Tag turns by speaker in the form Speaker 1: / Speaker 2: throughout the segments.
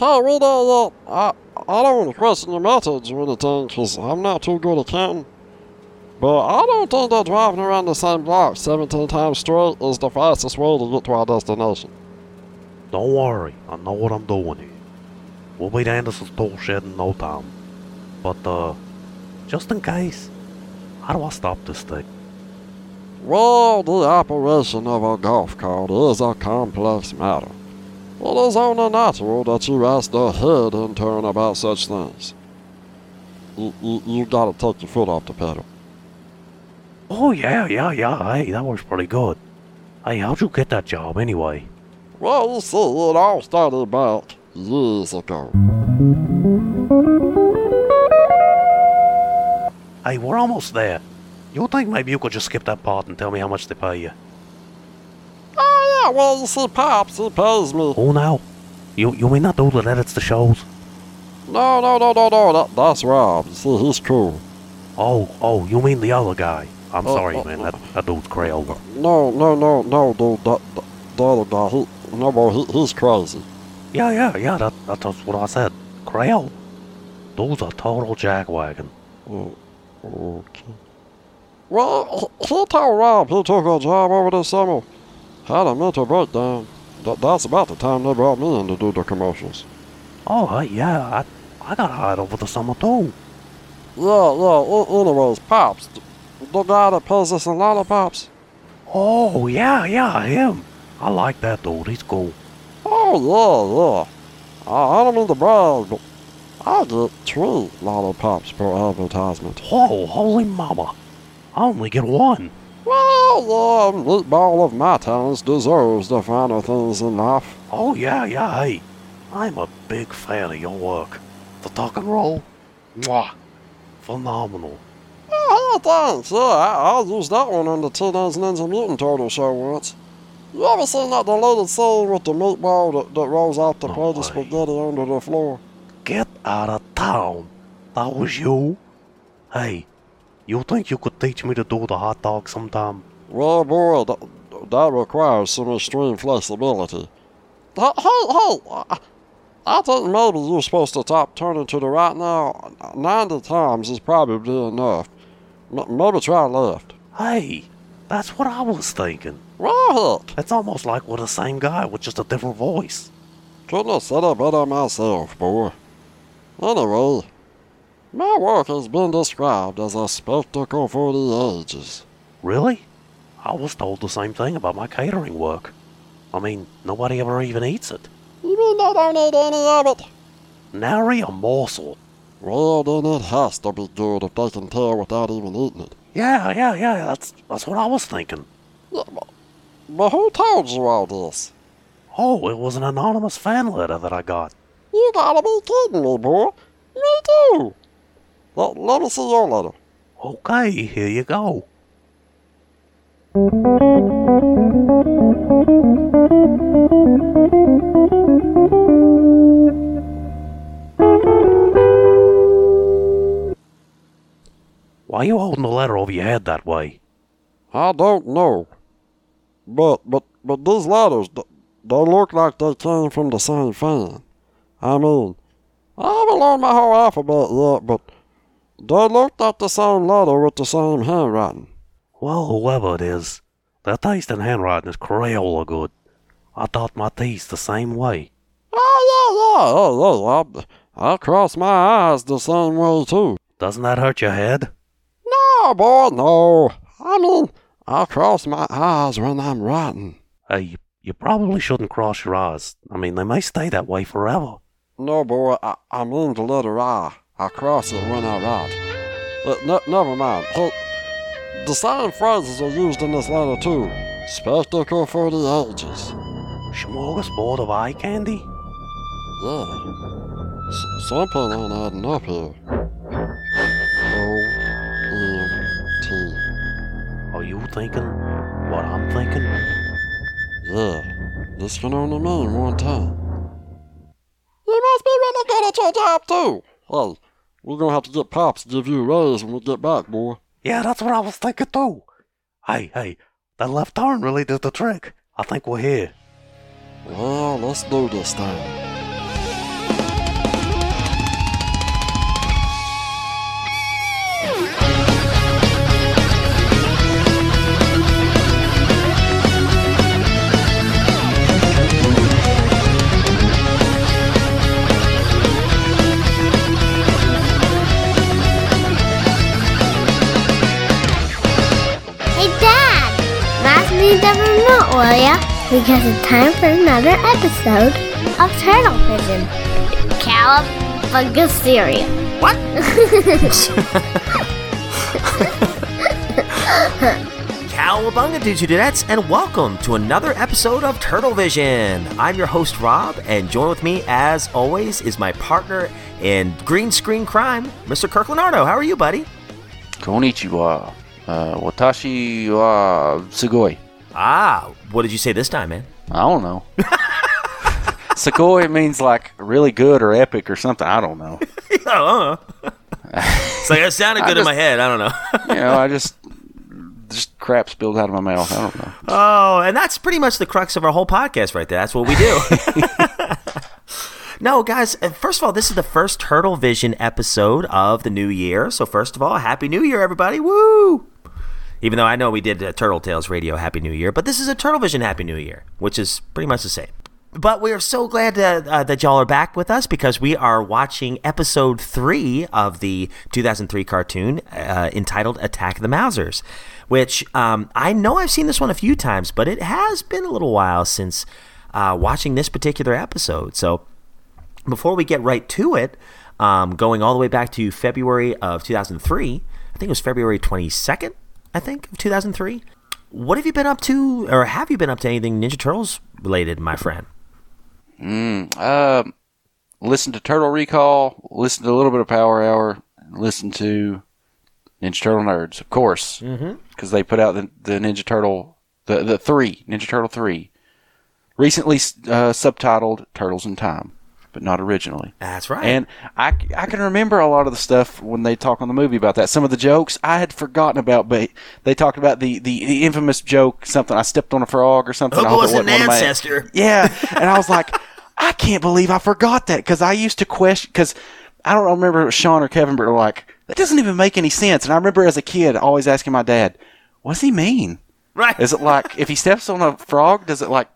Speaker 1: Hey, we that. I, I don't want to question your methods or anything, because I'm not too good at counting. But I don't think that driving around the same block 17 times straight is the fastest way to get to our destination.
Speaker 2: Don't worry, I know what I'm doing here. We'll be to Anderson's tool shed in no time. But, uh, just in case, how do I stop this thing?
Speaker 1: Well, the operation of a golf cart is a complex matter. It is only natural that you ask the head intern about such things. You, you, you gotta take your foot off the pedal.
Speaker 2: Oh, yeah, yeah, yeah, hey, that works pretty good. Hey, how'd you get that job anyway?
Speaker 1: Well, you see, it all started back years ago.
Speaker 2: Hey, we're almost there. You think maybe you could just skip that part and tell me how much they pay you?
Speaker 1: Yeah, well, you see, Pops, he pays me.
Speaker 2: Oh, now? You, you mean that dude that edits the shows?
Speaker 1: No, no, no, no, no, that, that's Rob. You see, he's cool.
Speaker 2: Oh, oh, you mean the other guy? I'm
Speaker 1: Oh,
Speaker 2: sorry,
Speaker 1: oh,
Speaker 2: man,
Speaker 1: oh.
Speaker 2: that, that dude's crazy.
Speaker 1: No, no, no, no, dude, that, that, the other guy, he, no, boy, he, he's crazy.
Speaker 2: Yeah, yeah, yeah, that, that's what I said. Crail. Dude's a total jackwagon.
Speaker 1: Oh, okay. Well, he he told Rob he took a job over the summer. Had a mental breakdown. That, that's about the time they brought me in to do the commercials.
Speaker 2: Oh, yeah, I, I got hired over the summer too.
Speaker 1: Yeah, yeah, a- anyways, Pops, the, the guy that pays us in lollipops.
Speaker 2: Oh, yeah, yeah, him. I like that dude, he's cool.
Speaker 1: Oh, yeah, yeah. I, I don't mean to brag, but I get three lollipops per advertisement.
Speaker 2: Whoa, holy mama. I only get one.
Speaker 1: Well, yeah, meatball of my talents deserves the finer things in life.
Speaker 2: Oh, yeah, yeah, hey. I'm a big fan of your work. The talk and roll? Mwah. Phenomenal.
Speaker 1: Oh, thanks. Yeah, I, I used that one on the Teenage Ninja Mutant Turtle show once. You ever seen that deleted scene with the meatball that, that rolls off the
Speaker 2: No
Speaker 1: plate of spaghetti onto the floor?
Speaker 2: Get out of town. That was you? Hey, you think you could teach me to do the hot dog sometime?
Speaker 1: Well, boy, that, that requires some extreme flexibility. Hey, I, I think maybe you're supposed to stop turning to the right now. 90 times is probably enough. M- maybe try left.
Speaker 2: Hey, that's what I was thinking.
Speaker 1: Right.
Speaker 2: It's almost like we're the same guy with just a different voice.
Speaker 1: Couldn't have said it better myself, boy. Anyway, my work has been described as a spectacle for the ages.
Speaker 2: Really? I was told the same thing about my catering work. I mean, nobody ever even eats it.
Speaker 1: You mean they don't eat any of it?
Speaker 2: Nary a morsel.
Speaker 1: Well, then it has to be good if they can tell without even eating it.
Speaker 2: Yeah, yeah, yeah, that's that's what I was thinking.
Speaker 1: Yeah, but, but who told you all this?
Speaker 2: Oh, it was an anonymous fan letter that I got.
Speaker 1: You gotta be kidding me, boy. Me too. Let, let me see your letter.
Speaker 2: Okay, here you go. Why you holding the letter over your head that way?
Speaker 1: I don't know. But, but, but these letters, th- they look like they came from the same fan. I mean, I haven't learned my whole alphabet yet, but they looked like the same letter with the same handwriting.
Speaker 2: Well, whoever it is, their taste in handwriting is Crayola good. I thought my taste the same way.
Speaker 1: Oh, yeah, oh, yeah, I, I cross my eyes the same way, too.
Speaker 2: Doesn't that hurt your head?
Speaker 1: No, boy, no. I mean, I cross my eyes when I'm writing.
Speaker 2: Hey, you, you probably shouldn't cross your eyes. I mean, they may stay that way forever.
Speaker 1: No, boy, I, I mean the letter I. I cross it when I write. But ne- never mind. The same phrases are used in this letter, too. Spectacle for the ages.
Speaker 2: Smorgasbord of eye candy?
Speaker 1: Yeah. S- something ain't adding up here. O-M-T.
Speaker 2: Are you thinking what I'm thinking?
Speaker 1: Yeah. This can only mean one time. You must be really good at your job, too. Hey, we're gonna have to get Pops to give you a raise when we get back, boy.
Speaker 2: Yeah, that's what I was thinking too. Hey, hey, that left turn really did the trick. I think we're here.
Speaker 1: Well, let's do this thing.
Speaker 3: Will ya? Because it's time for another episode of Turtle Vision. Cowabunga cereal.
Speaker 4: What? Cowabunga dudes, you dudettes, and welcome to another episode of Turtle Vision. I'm your host Rob, and join with me, as always, is my partner in green screen crime, Mr. Kirk Leonardo. How are you, buddy?
Speaker 5: Konnichiwa. Uh, watashi wa sugoi.
Speaker 4: Ah, what did you say this time, man?
Speaker 5: I don't know. Sugoi means like really good or epic or something. I don't know.
Speaker 4: oh, uh. it's like it sounded good in my head. I don't know.
Speaker 5: You know, I just just crap spilled out of my mouth. I don't know.
Speaker 4: Oh, and that's pretty much the crux of our whole podcast right there. That's what we do. no, guys, uh, first of all, this is the first Turtle Vision episode of the new year. So, first of all, Happy New Year, everybody. Woo! Even though I know we did uh, Turtle Tales Radio Happy New Year, but this is a Turtle Vision Happy New Year, which is pretty much the same. But we are so glad that, uh, that y'all are back with us because we are watching episode three of the 2003 cartoon uh, entitled Attack the Mousers, which um, I know I've seen this one a few times, but it has been a little while since uh, watching this particular episode. So before we get right to it, um, going all the way back to February of 2003, I think it was February 22nd, I think, of 2003. What have you been up to, or have you been up to anything Ninja Turtles related, my friend?
Speaker 5: Um, listen to Turtle Recall. Listen to a little bit of Power Hour. Listen to Ninja Turtle Nerds, of course, because they put out the, the Ninja Turtle the the three Ninja Turtle three, recently uh, subtitled Turtles in Time, but not originally.
Speaker 4: That's right.
Speaker 5: And I, I can remember a lot of the stuff when they talk on the movie about that. Some of the jokes I had forgotten about, but they talked about the, the, the infamous joke, something I stepped on a frog or something.
Speaker 4: Oh, hope
Speaker 5: I
Speaker 4: it
Speaker 5: hope
Speaker 4: wasn't an
Speaker 5: of my-
Speaker 4: ancestor.
Speaker 5: yeah, and I was like, I can't believe I forgot that because I used to question because I don't remember if it was Sean or Kevin, but were like that doesn't even make any sense. And I remember as a kid always asking my dad, "What's he mean?
Speaker 4: right.
Speaker 5: Is it like if he steps on a frog, does it like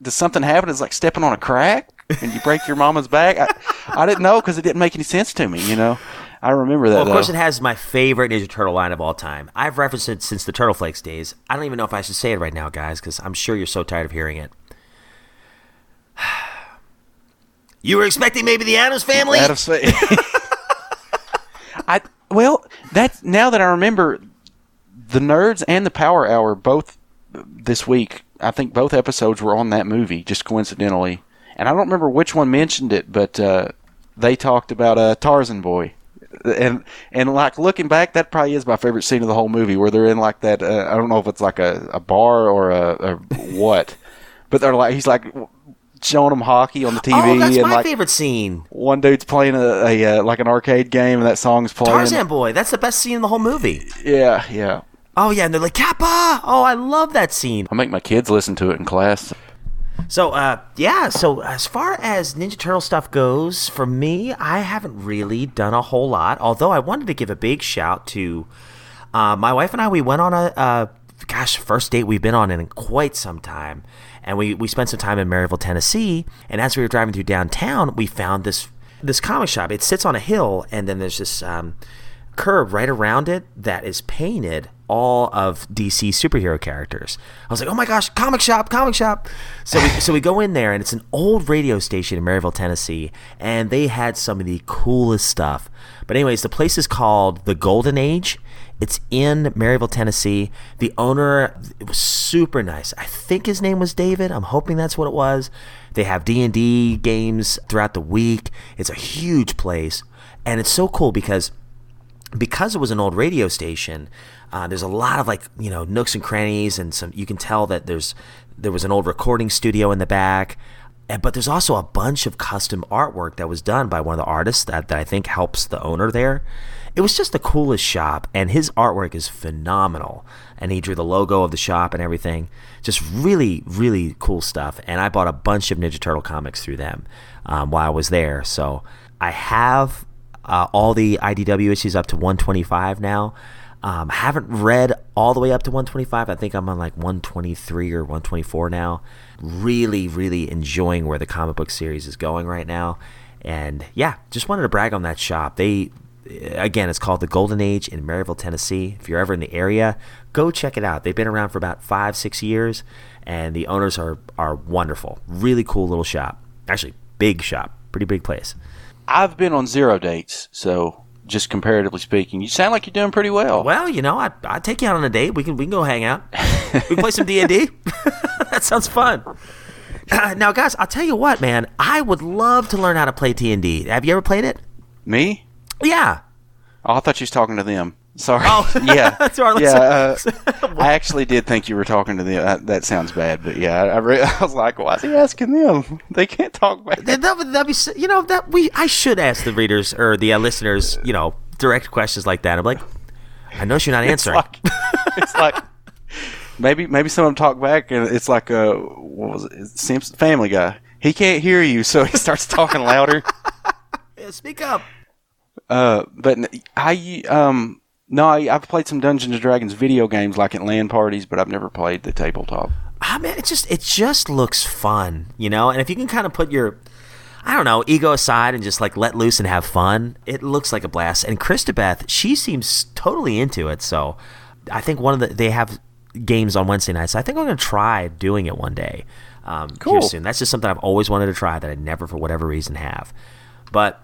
Speaker 5: does something happen? Is like stepping on a crack and you break your mama's back? I, I didn't know because it didn't make any sense to me. You know, I remember that.
Speaker 4: Well, of course,
Speaker 5: though.
Speaker 4: it has my favorite Ninja Turtle line of all time. I've referenced it since the Turtle Flakes days. I don't even know if I should say it right now, guys, because I'm sure you're so tired of hearing it. You were expecting maybe the Addams family?
Speaker 5: Of spa- I well, that's now that I remember, the nerds and the Power Hour both this week. I think both episodes were on that movie, just coincidentally, and I don't remember which one mentioned it, but uh, they talked about uh, Tarzan Boy. And and like looking back, that probably is my favorite scene of the whole movie, where they're in like that. Uh, I don't know if it's like a, a bar or a, a what, but they're like he's like showing them hockey on the TV,
Speaker 4: oh, that's
Speaker 5: and
Speaker 4: my
Speaker 5: like
Speaker 4: favorite scene.
Speaker 5: one dude's playing a, a uh, like an arcade game, and that song's playing.
Speaker 4: Tarzan Boy. That's the best scene in the whole movie.
Speaker 5: Yeah, yeah.
Speaker 4: Oh, yeah, and they're like, Kappa! Oh, I love that scene.
Speaker 5: I make my kids listen to it in class.
Speaker 4: So, uh, yeah, so as far as Ninja Turtle stuff goes, for me, I haven't really done a whole lot. Although I wanted to give a big shout to uh, my wife and I. We went on a, uh, gosh, first date we've been on in quite some time. And we, we spent some time in Maryville, Tennessee. And as we were driving through downtown, we found this this comic shop. It sits on a hill, and then there's this um, curb right around it that is painted all of DC superhero characters. I was like, "Oh my gosh, comic shop, comic shop!" So we so we go in there, and it's an old radio station in Maryville, Tennessee, and they had some of the coolest stuff. But anyways, the place is called the Golden Age. It's in Maryville, Tennessee. The owner it was super nice. I think his name was David. I'm hoping that's what it was. They have D&D games throughout the week. It's a huge place, and it's so cool because because it was an old radio station, uh, there's a lot of like you know nooks and crannies, and some you can tell that there's there was an old recording studio in the back, and, but there's also a bunch of custom artwork that was done by one of the artists that, that I think helps the owner there. It was just the coolest shop, and his artwork is phenomenal. And he drew the logo of the shop and everything. Just really, really cool stuff. And I bought a bunch of Ninja Turtle comics through them um, while I was there. So I have uh, all the IDW issues up to 125 now. Um, haven't read all the way up to 125. I think I'm on like 123 or 124 now. Really, really enjoying where the comic book series is going right now. And yeah, just wanted to brag on that shop. They again, it's called the Golden Age in Maryville, Tennessee. If you're ever in the area, go check it out. They've been around for about five, six years, and the owners are are wonderful. Really cool little shop. Actually, big shop, pretty big place.
Speaker 5: I've been on zero dates, so just comparatively speaking, you sound like you're doing pretty well.
Speaker 4: Well, you know, I I take you out on a date. We can we can go hang out. we can play some D and D. That sounds fun. Uh, now, guys, I'll tell you what, man. I would love to learn how to play D and D. Have you ever played it?
Speaker 5: Me?
Speaker 4: Yeah.
Speaker 5: Oh, I thought you was talking to them. Sorry.
Speaker 4: Oh.
Speaker 5: yeah.
Speaker 4: Our
Speaker 5: yeah. Uh, I actually did think you were talking to them. Uh, that sounds bad, but yeah, I, I, re- I was like, why is he asking them? They can't talk back.
Speaker 4: That, that, that'd be, you know, that we I should ask the readers or the uh, listeners, you know, direct questions like that. I'm like, I know you're not
Speaker 5: It's
Speaker 4: answering.
Speaker 5: like, it's like maybe maybe some of them talk back, and it's like a what was it? Simpson Family Guy. He can't hear you, so he starts talking louder.
Speaker 4: Yeah, speak up.
Speaker 5: Uh, but I um no, I, I've played some Dungeons and Dragons video games like at LAN parties, but I've never played the tabletop.
Speaker 4: I mean, it just it just looks fun, you know. And if you can kind of put your, I don't know, ego aside and just like let loose and have fun, it looks like a blast. And Christabeth, she seems totally into it. So I think one of the they have games on Wednesday nights. So I think I'm gonna try doing it one day. Um, here soon. That's just something I've always wanted to try that I never, for whatever reason, have. But,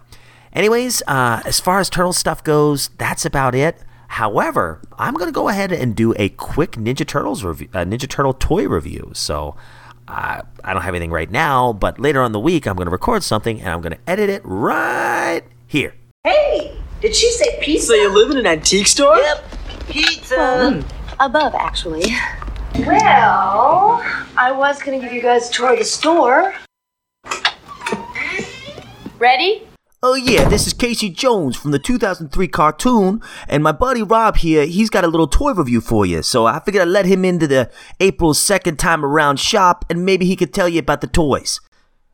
Speaker 4: anyways, uh, as far as turtle stuff goes, that's about it. However, I'm gonna go ahead and do a quick Ninja Turtles review, uh, Ninja Turtle toy review. So. Uh, I don't have anything right now, but later on the week, I'm going to record something and I'm going to edit it right here.
Speaker 6: Hey, did she say pizza?
Speaker 7: So you live in an antique store?
Speaker 6: Yep, pizza.
Speaker 8: Above, actually.
Speaker 6: Well, I was gonna give you guys a tour of the store.
Speaker 8: Ready?
Speaker 4: Oh yeah, this is Casey Jones from the 2003 cartoon, and my buddy Rob here, he's got a little toy review for you. So I figured I'd let him into the April second time around shop, and maybe he could tell you about the toys.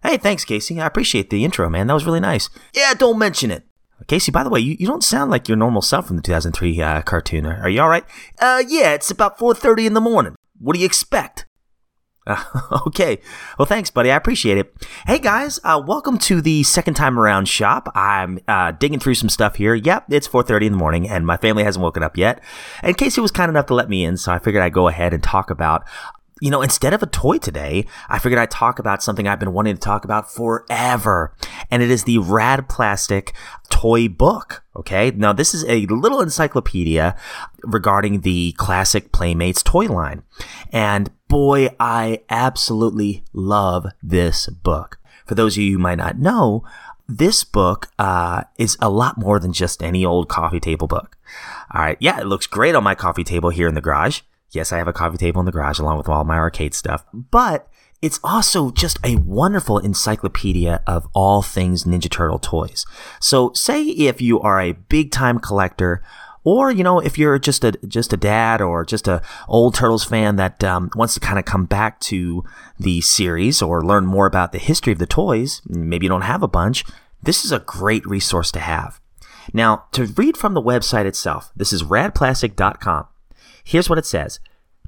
Speaker 4: Hey, thanks, Casey. I appreciate the intro, man. That was really nice. Yeah, don't mention it. Casey, by the way, you, you don't sound like your normal self from the 2003 uh, cartoon. Are, are you all right? Uh, yeah, it's about 4:30 in the morning. What do you expect? Uh, okay. Well, thanks, buddy. I appreciate it. Hey, guys. Uh, welcome to the second time around shop. I'm uh, digging through some stuff here. Yep, it's 4.30 in the morning, and my family hasn't woken up yet. And Casey was kind enough to let me in, so I figured I'd go ahead and talk about you know, instead of a toy today, I figured I'd talk about something I've been wanting to talk about forever. And it is the Rad Plastic toy book. Okay. Now, this is a little encyclopedia regarding the classic Playmates toy line. And boy, I absolutely love this book. For those of you who might not know, this book uh, is a lot more than just any old coffee table book. All right. Yeah, it looks great on my coffee table here in the garage. Yes, I have a coffee table in the garage along with all my arcade stuff, but it's also just a wonderful encyclopedia of all things Ninja Turtle toys. So, say if you are a big time collector, or you know, if you're just a just a dad or just a old Turtles fan that um, wants to kind of come back to the series or learn more about the history of the toys, maybe you don't have a bunch. This is a great resource to have. Now, to read from the website itself, this is radplastic.com. Here's what it says.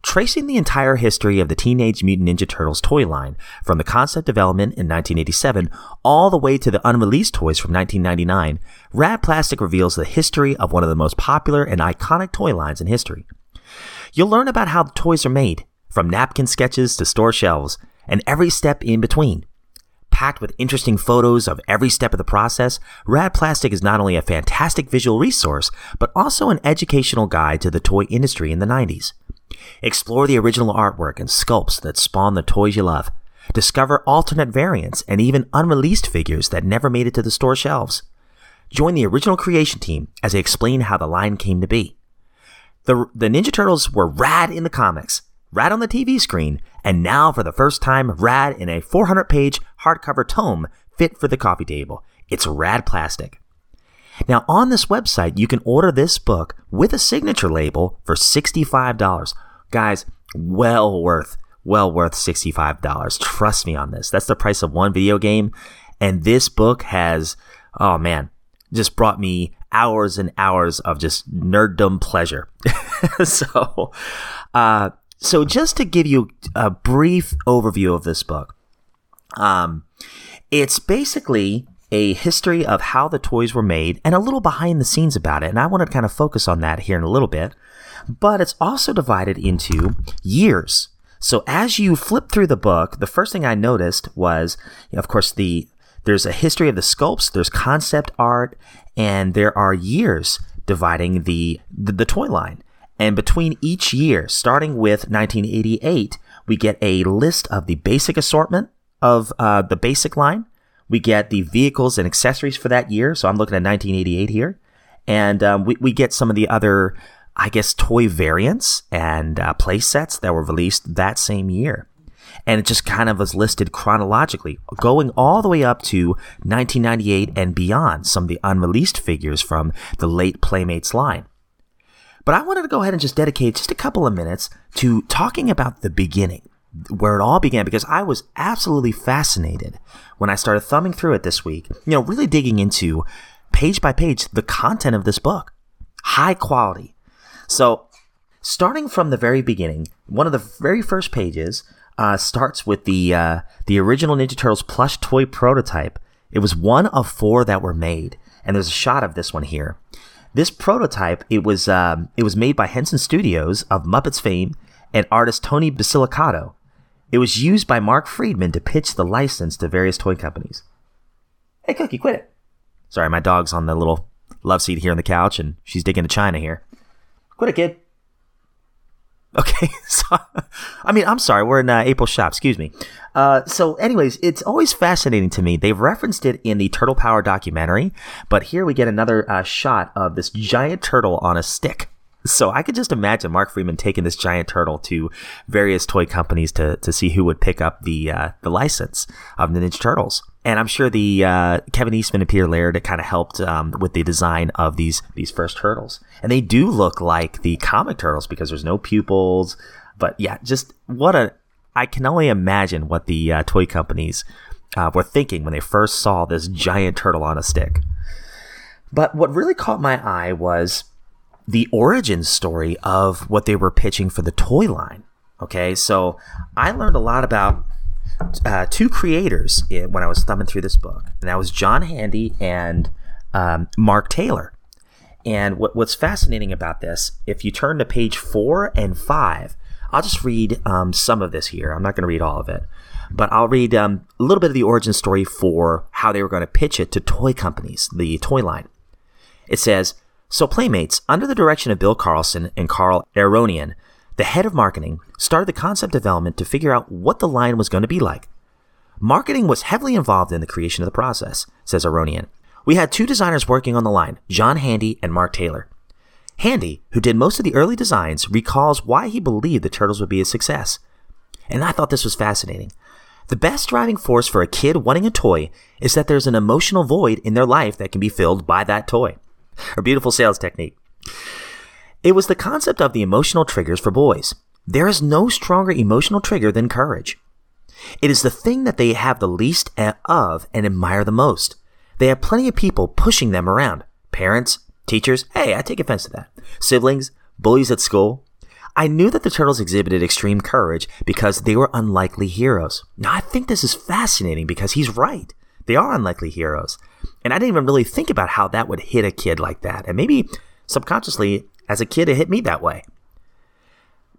Speaker 4: Tracing the entire history of the Teenage Mutant Ninja Turtles toy line, from the concept development in 1987 all the way to the unreleased toys from 1999, Rad Plastic reveals the history of one of the most popular and iconic toy lines in history. You'll learn about how the toys are made, from napkin sketches to store shelves, and every step in between. Packed with interesting photos of every step of the process, Rad Plastic is not only a fantastic visual resource, but also an educational guide to the toy industry in the 90s. Explore the original artwork and sculpts that spawn the toys you love. Discover alternate variants and even unreleased figures that never made it to the store shelves. Join the original creation team as they explain how the line came to be. The, the Ninja Turtles were rad in the comics, rad on the TV screen, and now for the first time, rad in a 400 page hardcover tome fit for the coffee table. It's rad plastic. Now, on this website, you can order this book with a signature label for $65. Guys, well worth, well worth $65. Trust me on this. That's the price of one video game. And this book has, oh man, just brought me hours and hours of just nerddom pleasure. so, uh, so just to give you a brief overview of this book, um, it's basically a history of how the toys were made and a little behind the scenes about it. And I want to kind of focus on that here in a little bit. But it's also divided into years. So as you flip through the book, the first thing I noticed was, you know, of course, the there's a history of the sculpts, there's concept art, and there are years dividing the, the, the toy line. And between each year, starting with 1988, we get a list of the basic assortment of uh, the basic line. We get the vehicles and accessories for that year. So I'm looking at 1988 here. And um, we, we get some of the other, I guess, toy variants and uh, play sets that were released that same year. And it just kind of was listed chronologically, going all the way up to 1998 and beyond, some of the unreleased figures from the late Playmates line. But I wanted to go ahead and just dedicate just a couple of minutes to talking about the beginning, where it all began, because I was absolutely fascinated when I started thumbing through it this week, you know, really digging into page by page the content of this book. High quality. So, starting from the very beginning, one of the very first pages uh, starts with the uh, the original Ninja Turtles plush toy prototype. It was one of four that were made, and there's a shot of this one here. This prototype it was um, it was made by Henson Studios of Muppets fame and artist Tony Basilicato. It was used by Mark Freedman to pitch the license to various toy companies. Hey, Cookie, quit it! Sorry, my dog's on the little love seat here on the couch, and she's digging to China here. Quit it, kid. Okay, so I mean, I'm sorry, we're in uh, April shop. Excuse me. Uh, so, anyways, it's always fascinating to me. They've referenced it in the Turtle Power documentary, but here we get another uh, shot of this giant turtle on a stick. So I could just imagine Mark Freedman taking this giant turtle to various toy companies to, to see who would pick up the uh, the license of the Ninja Turtles. And I'm sure the uh, Kevin Eastman and Peter Laird kind of helped um, with the design of these these first turtles. And they do look like the comic turtles because there's no pupils. But yeah, just what a I can only imagine what the uh, toy companies uh, were thinking when they first saw this giant turtle on a stick. But what really caught my eye was the origin story of what they were pitching for the toy line. Okay, so I learned a lot about uh, two creators when I was thumbing through this book, and that was John Handy and um, Mark Taylor. And what, what's fascinating about this, if you turn to page four and five, I'll just read um, some of this here. I'm not going to read all of it, but I'll read um, a little bit of the origin story for how they were going to pitch it to toy companies, the toy line. It says, so Playmates, under the direction of Bill Carlson and Karl Aaronian, the head of marketing, started the concept development to figure out what the line was going to be like. Marketing was heavily involved in the creation of the process, says Aaronian. We had two designers working on the line, John Handy and Mark Taylor. Handy, who did most of the early designs, recalls why he believed the Turtles would be a success. And I thought this was fascinating. The best driving force for a kid wanting a toy is that there's an emotional void in their life that can be filled by that toy. A beautiful sales technique. It was the concept of the emotional triggers for boys. There is no stronger emotional trigger than courage. It is the thing that they have the least of and admire the most. They have plenty of people pushing them around. Parents, teachers, hey, I take offense to that. Siblings, bullies at school. I knew that the turtles exhibited extreme courage because they were unlikely heroes. Now, I think this is fascinating because he's right. They are unlikely heroes. And I didn't even really think about how that would hit a kid like that. And maybe subconsciously, as a kid, it hit me that way.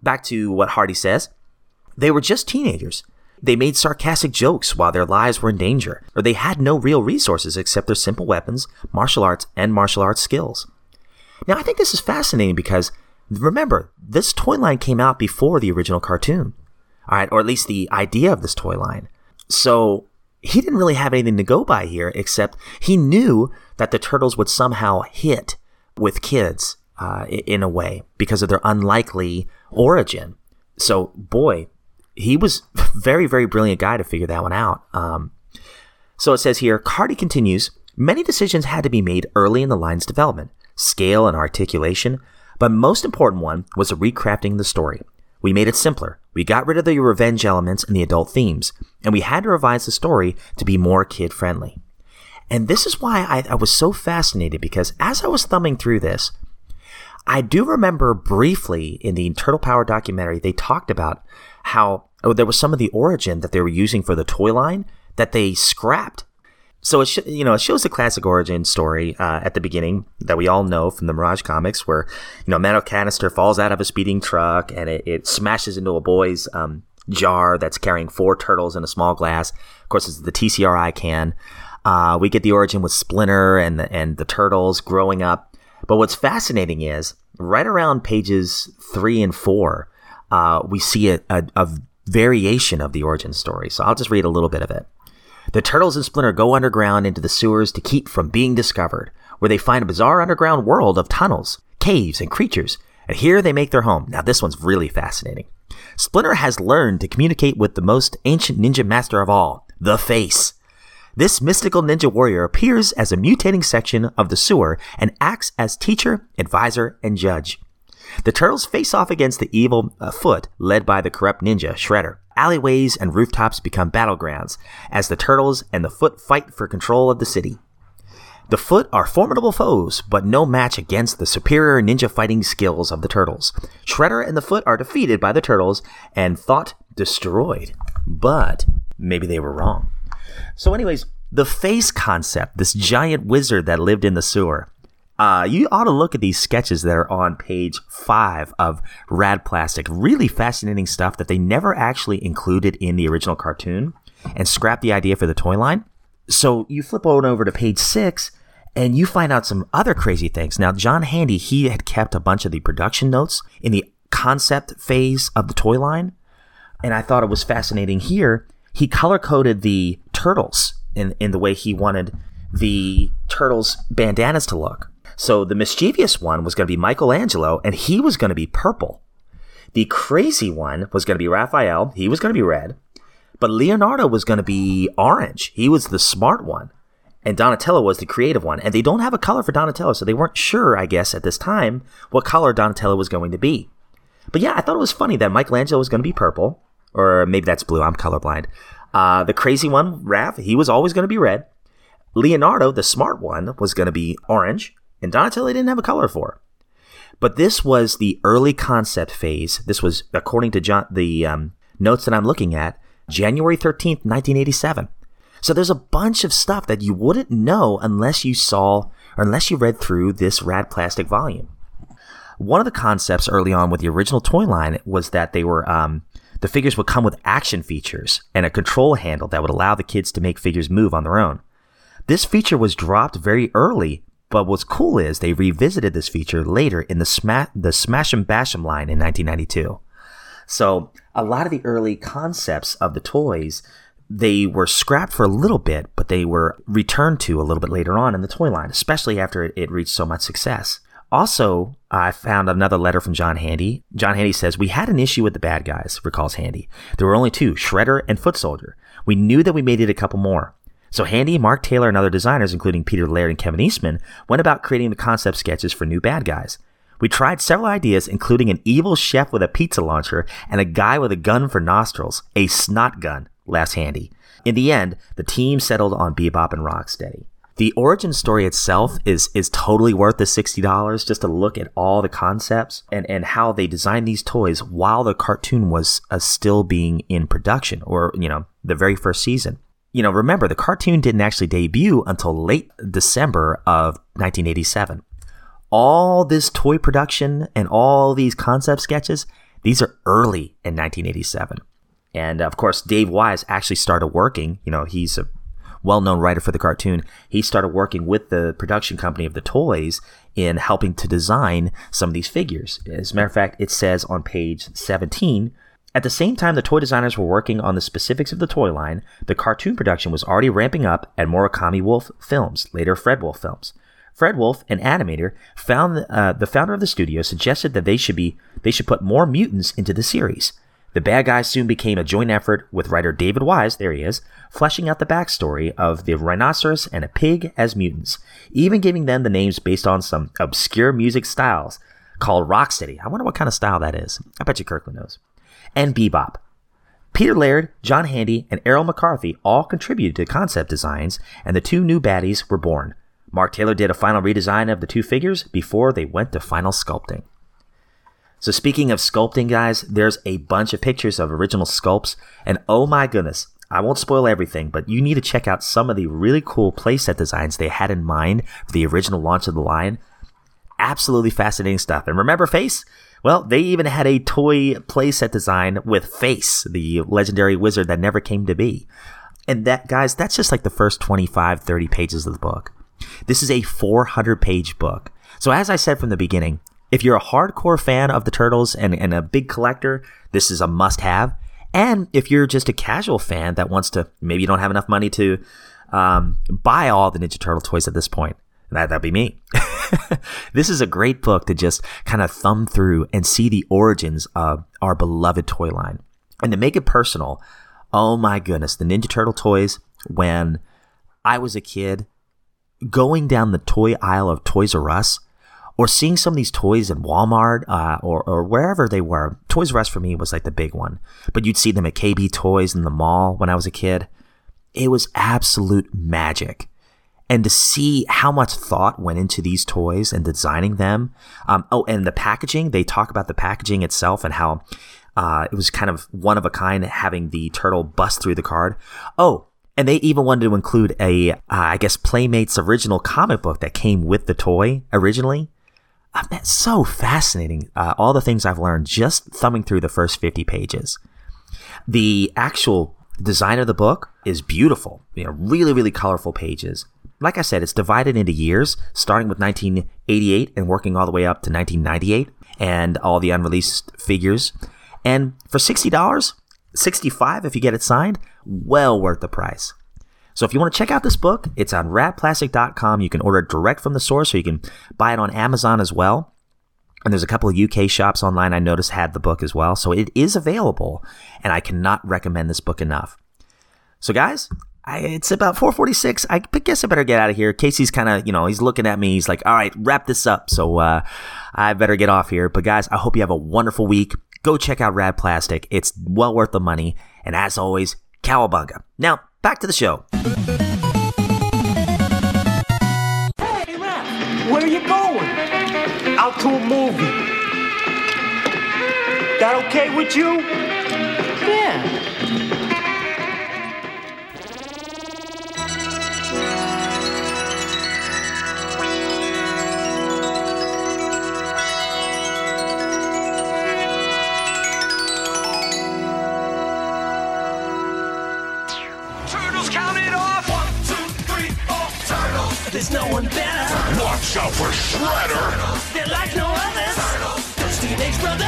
Speaker 4: Back to what Handy says they were just teenagers. They made sarcastic jokes while their lives were in danger, or they had no real resources except their simple weapons, martial arts, and martial arts skills. Now, I think this is fascinating because remember, this toy line came out before the original cartoon. All right, or at least the idea of this toy line. So he didn't really have anything to go by here, except he knew that the turtles would somehow hit with kids uh, in a way because of their unlikely origin. So, boy, he was very, very brilliant guy to figure that one out. Um, so it says here, Handy continues, many decisions had to be made early in the line's development, scale and articulation, but most important one was recrafting the story. We made it simpler. We got rid of the revenge elements and the adult themes, and we had to revise the story to be more kid friendly. And this is why I, I, was so fascinated because as I was thumbing through this, I do remember briefly in the Turtle Power documentary, they talked about how oh, there was some of the origin that they were using for the toy line that they scrapped. So it sh- you know it shows the classic origin story uh, at the beginning that we all know from the Mirage comics, where you know metal canister falls out of a speeding truck and it, it smashes into a boy's um, jar that's carrying four turtles in a small glass. Of course, it's the TCRI can. Uh, we get the origin with Splinter and the, and the turtles growing up. But what's fascinating is right around pages three and four, uh, we see a, a, a variation of the origin story. So I'll just read a little bit of it. The turtles and Splinter go underground into the sewers to keep from being discovered, where they find a bizarre underground world of tunnels, caves, and creatures. And here they make their home. Now, this one's really fascinating. Splinter has learned to communicate with the most ancient ninja master of all, the Face. This mystical ninja warrior appears as a mutating section of the sewer and acts as teacher, advisor, and judge. The turtles face off against the evil uh, foot led by the corrupt ninja, Shredder. Alleyways and rooftops become battlegrounds as the turtles and the foot fight for control of the city. The Foot are formidable foes, but no match against the superior ninja fighting skills of the Turtles. Shredder and the Foot are defeated by the Turtles and thought destroyed. But maybe they were wrong. So, anyways, the face concept, this giant wizard that lived in the sewer. Uh, you ought to look at these sketches that are on page five of Rad Plastic. Really fascinating stuff that they never actually included in the original cartoon and scrapped the idea for the toy line. So you flip on over to page six and you find out some other crazy things. Now, John Handy, he had kept a bunch of the production notes in the concept phase of the toy line. And I thought it was fascinating here. He color coded the turtles in, in the way he wanted the turtles' bandanas to look. So the mischievous one was going to be Michelangelo, and he was going to be purple. The crazy one was going to be Raphael. He was going to be red. But Leonardo was going to be orange. He was the smart one. And Donatello was the creative one. And they don't have a color for Donatello, so they weren't sure, I guess, at this time, what color Donatello was going to be. But yeah, I thought it was funny that Michelangelo was going to be purple. Or maybe that's blue. I'm colorblind. Uh, the crazy one, Raph, he was always going to be red. Leonardo, the smart one, was going to be orange. And Donatello didn't have a color for. But this was the early concept phase. This was, according to John, the um, notes that I'm looking at, January 13th, 1987. So there's a bunch of stuff that you wouldn't know unless you saw or unless you read through this rad plastic volume. One of the concepts early on with the original toy line was that they were um, the figures would come with action features and a control handle that would allow the kids to make figures move on their own. This feature was dropped very early, but what's cool is they revisited this feature later in the, Sma- the Smash 'em Bash 'em line in 1992. So a lot of the early concepts of the toys they were scrapped for a little bit, but they were returned to a little bit later on in the toy line, especially after it reached so much success. Also, I found another letter from John Handy. John Handy says, We had an issue with the bad guys, recalls Handy. There were only two, Shredder and Foot Soldier. We knew that we made it a couple more. So Handy, Mark Taylor, and other designers, including Peter Laird and Kevin Eastman, went about creating the concept sketches for new bad guys. We tried several ideas, including an evil chef with a pizza launcher and a guy with a gun for nostrils, a snot gun last handy. In the end, the team settled on Bebop and Rocksteady. The origin story itself is is totally worth the sixty dollars just to look at all the concepts and, and how they designed these toys while the cartoon was uh, still being in production or you know the very first season. You know, remember the cartoon didn't actually debut until late December of 1987. All this toy production and all these concept sketches, these are early in 1987. And of course, Dave Wise actually started working. You know, he's a well known writer for the cartoon. He started working with the production company of the toys in helping to design some of these figures. As a matter of fact, it says on page 17 at the same time the toy designers were working on the specifics of the toy line, the cartoon production was already ramping up at Murakami Wolf Films, later Fred Wolf Films. Fred Wolf, an animator, found uh, the founder of the studio suggested that they should be they should put more mutants into the series. The Bad Guys soon became a joint effort with writer David Wise, there he is, fleshing out the backstory of the rhinoceros and a pig as mutants, even giving them the names based on some obscure music styles called Rocksteady. I wonder what kind of style that is. I bet you Kirkland knows. And Bebop. Peter Laird, John Handy, and Errol McCarthy all contributed to concept designs, and the two new baddies were born. Mark Taylor did a final redesign of the two figures before they went to final sculpting. So speaking of sculpting, guys, there's a bunch of pictures of original sculpts, and oh my goodness, I won't spoil everything, but you need to check out some of the really cool playset designs they had in mind for the original launch of the line. Absolutely fascinating stuff. And remember Face? Well, they even had a toy playset design with Face, the legendary wizard that never came to be. And that, guys, that's just like the first 25, 30 pages of the book. This is a 400 page book. So, as I said from the beginning, if you're a hardcore fan of the Turtles and, and a big collector, this is a must have. And if you're just a casual fan that wants to, maybe you don't have enough money to um, buy all the Ninja Turtle toys at this point, that, that'd be me. this is a great book to just kind of thumb through and see the origins of our beloved toy line. And to make it personal, oh my goodness, the Ninja Turtle toys, when I was a kid, going down the toy aisle of Toys R Us, or seeing some of these toys in Walmart uh, or, or wherever they were. Toys R Us for me was like the big one, but you'd see them at KB Toys in the mall when I was a kid. It was absolute magic. And to see how much thought went into these toys and designing them. Um, oh, and the packaging, they talk about the packaging itself and how uh, it was kind of one of a kind having the turtle bust through the card. Oh, and they even wanted to include a, uh, I guess, Playmates original comic book that came with the toy originally. Uh, that's so fascinating. Uh, all the things I've learned just thumbing through the first 50 pages. The actual design of the book is beautiful. You know, really, really colorful pages. Like I said, it's divided into years, starting with 1988 and working all the way up to 1998 and all the unreleased figures. And for $60, 65 if you get it signed, well worth the price. So if you want to check out this book, it's on radplastic.com. You can order it direct from the source, or you can buy it on Amazon as well. And there's a couple of UK shops online I noticed had the book as well. So it is available, and I cannot recommend this book enough. So guys, I, it's about 446. I guess I better get out of here. Casey's kind of, you know, he's looking at me. He's like, all right, wrap this up. So uh, I better get off here. But guys, I hope you have a wonderful week. Go check out Rad Plastic. It's well worth the money. And as always, cowabunga. Now, back to the show.
Speaker 7: Hey, Matt, where are you going? A movie. That okay with you? Yeah. There's no one better.
Speaker 9: Watch out for Shredder.
Speaker 7: They're like no others. Those teenage brothers.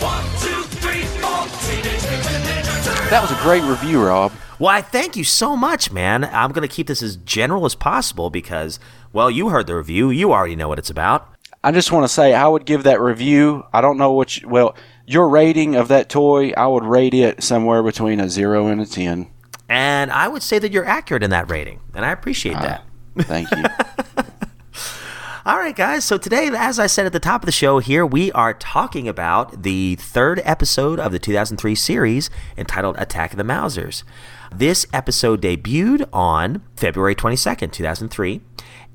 Speaker 9: One, two, three, four. Teenage Mutant Ninja Turtles.
Speaker 5: That was a great review, Rob.
Speaker 4: Why, thank you so much, man. I'm going to keep this as general as possible because, well, you heard the review. You already know what it's about.
Speaker 5: I just want to say I would give that review. I don't know what. You, well, your rating of that toy, I would rate it somewhere between a zero and a ten.
Speaker 4: And I would say that you're accurate in that rating, and I appreciate ah, that.
Speaker 5: Thank you.
Speaker 4: All right, guys. So today, as I said at the top of the show, here we are talking about the third episode of the 2003 series entitled Attack of the Mousers. This episode debuted on February 22nd, 2003,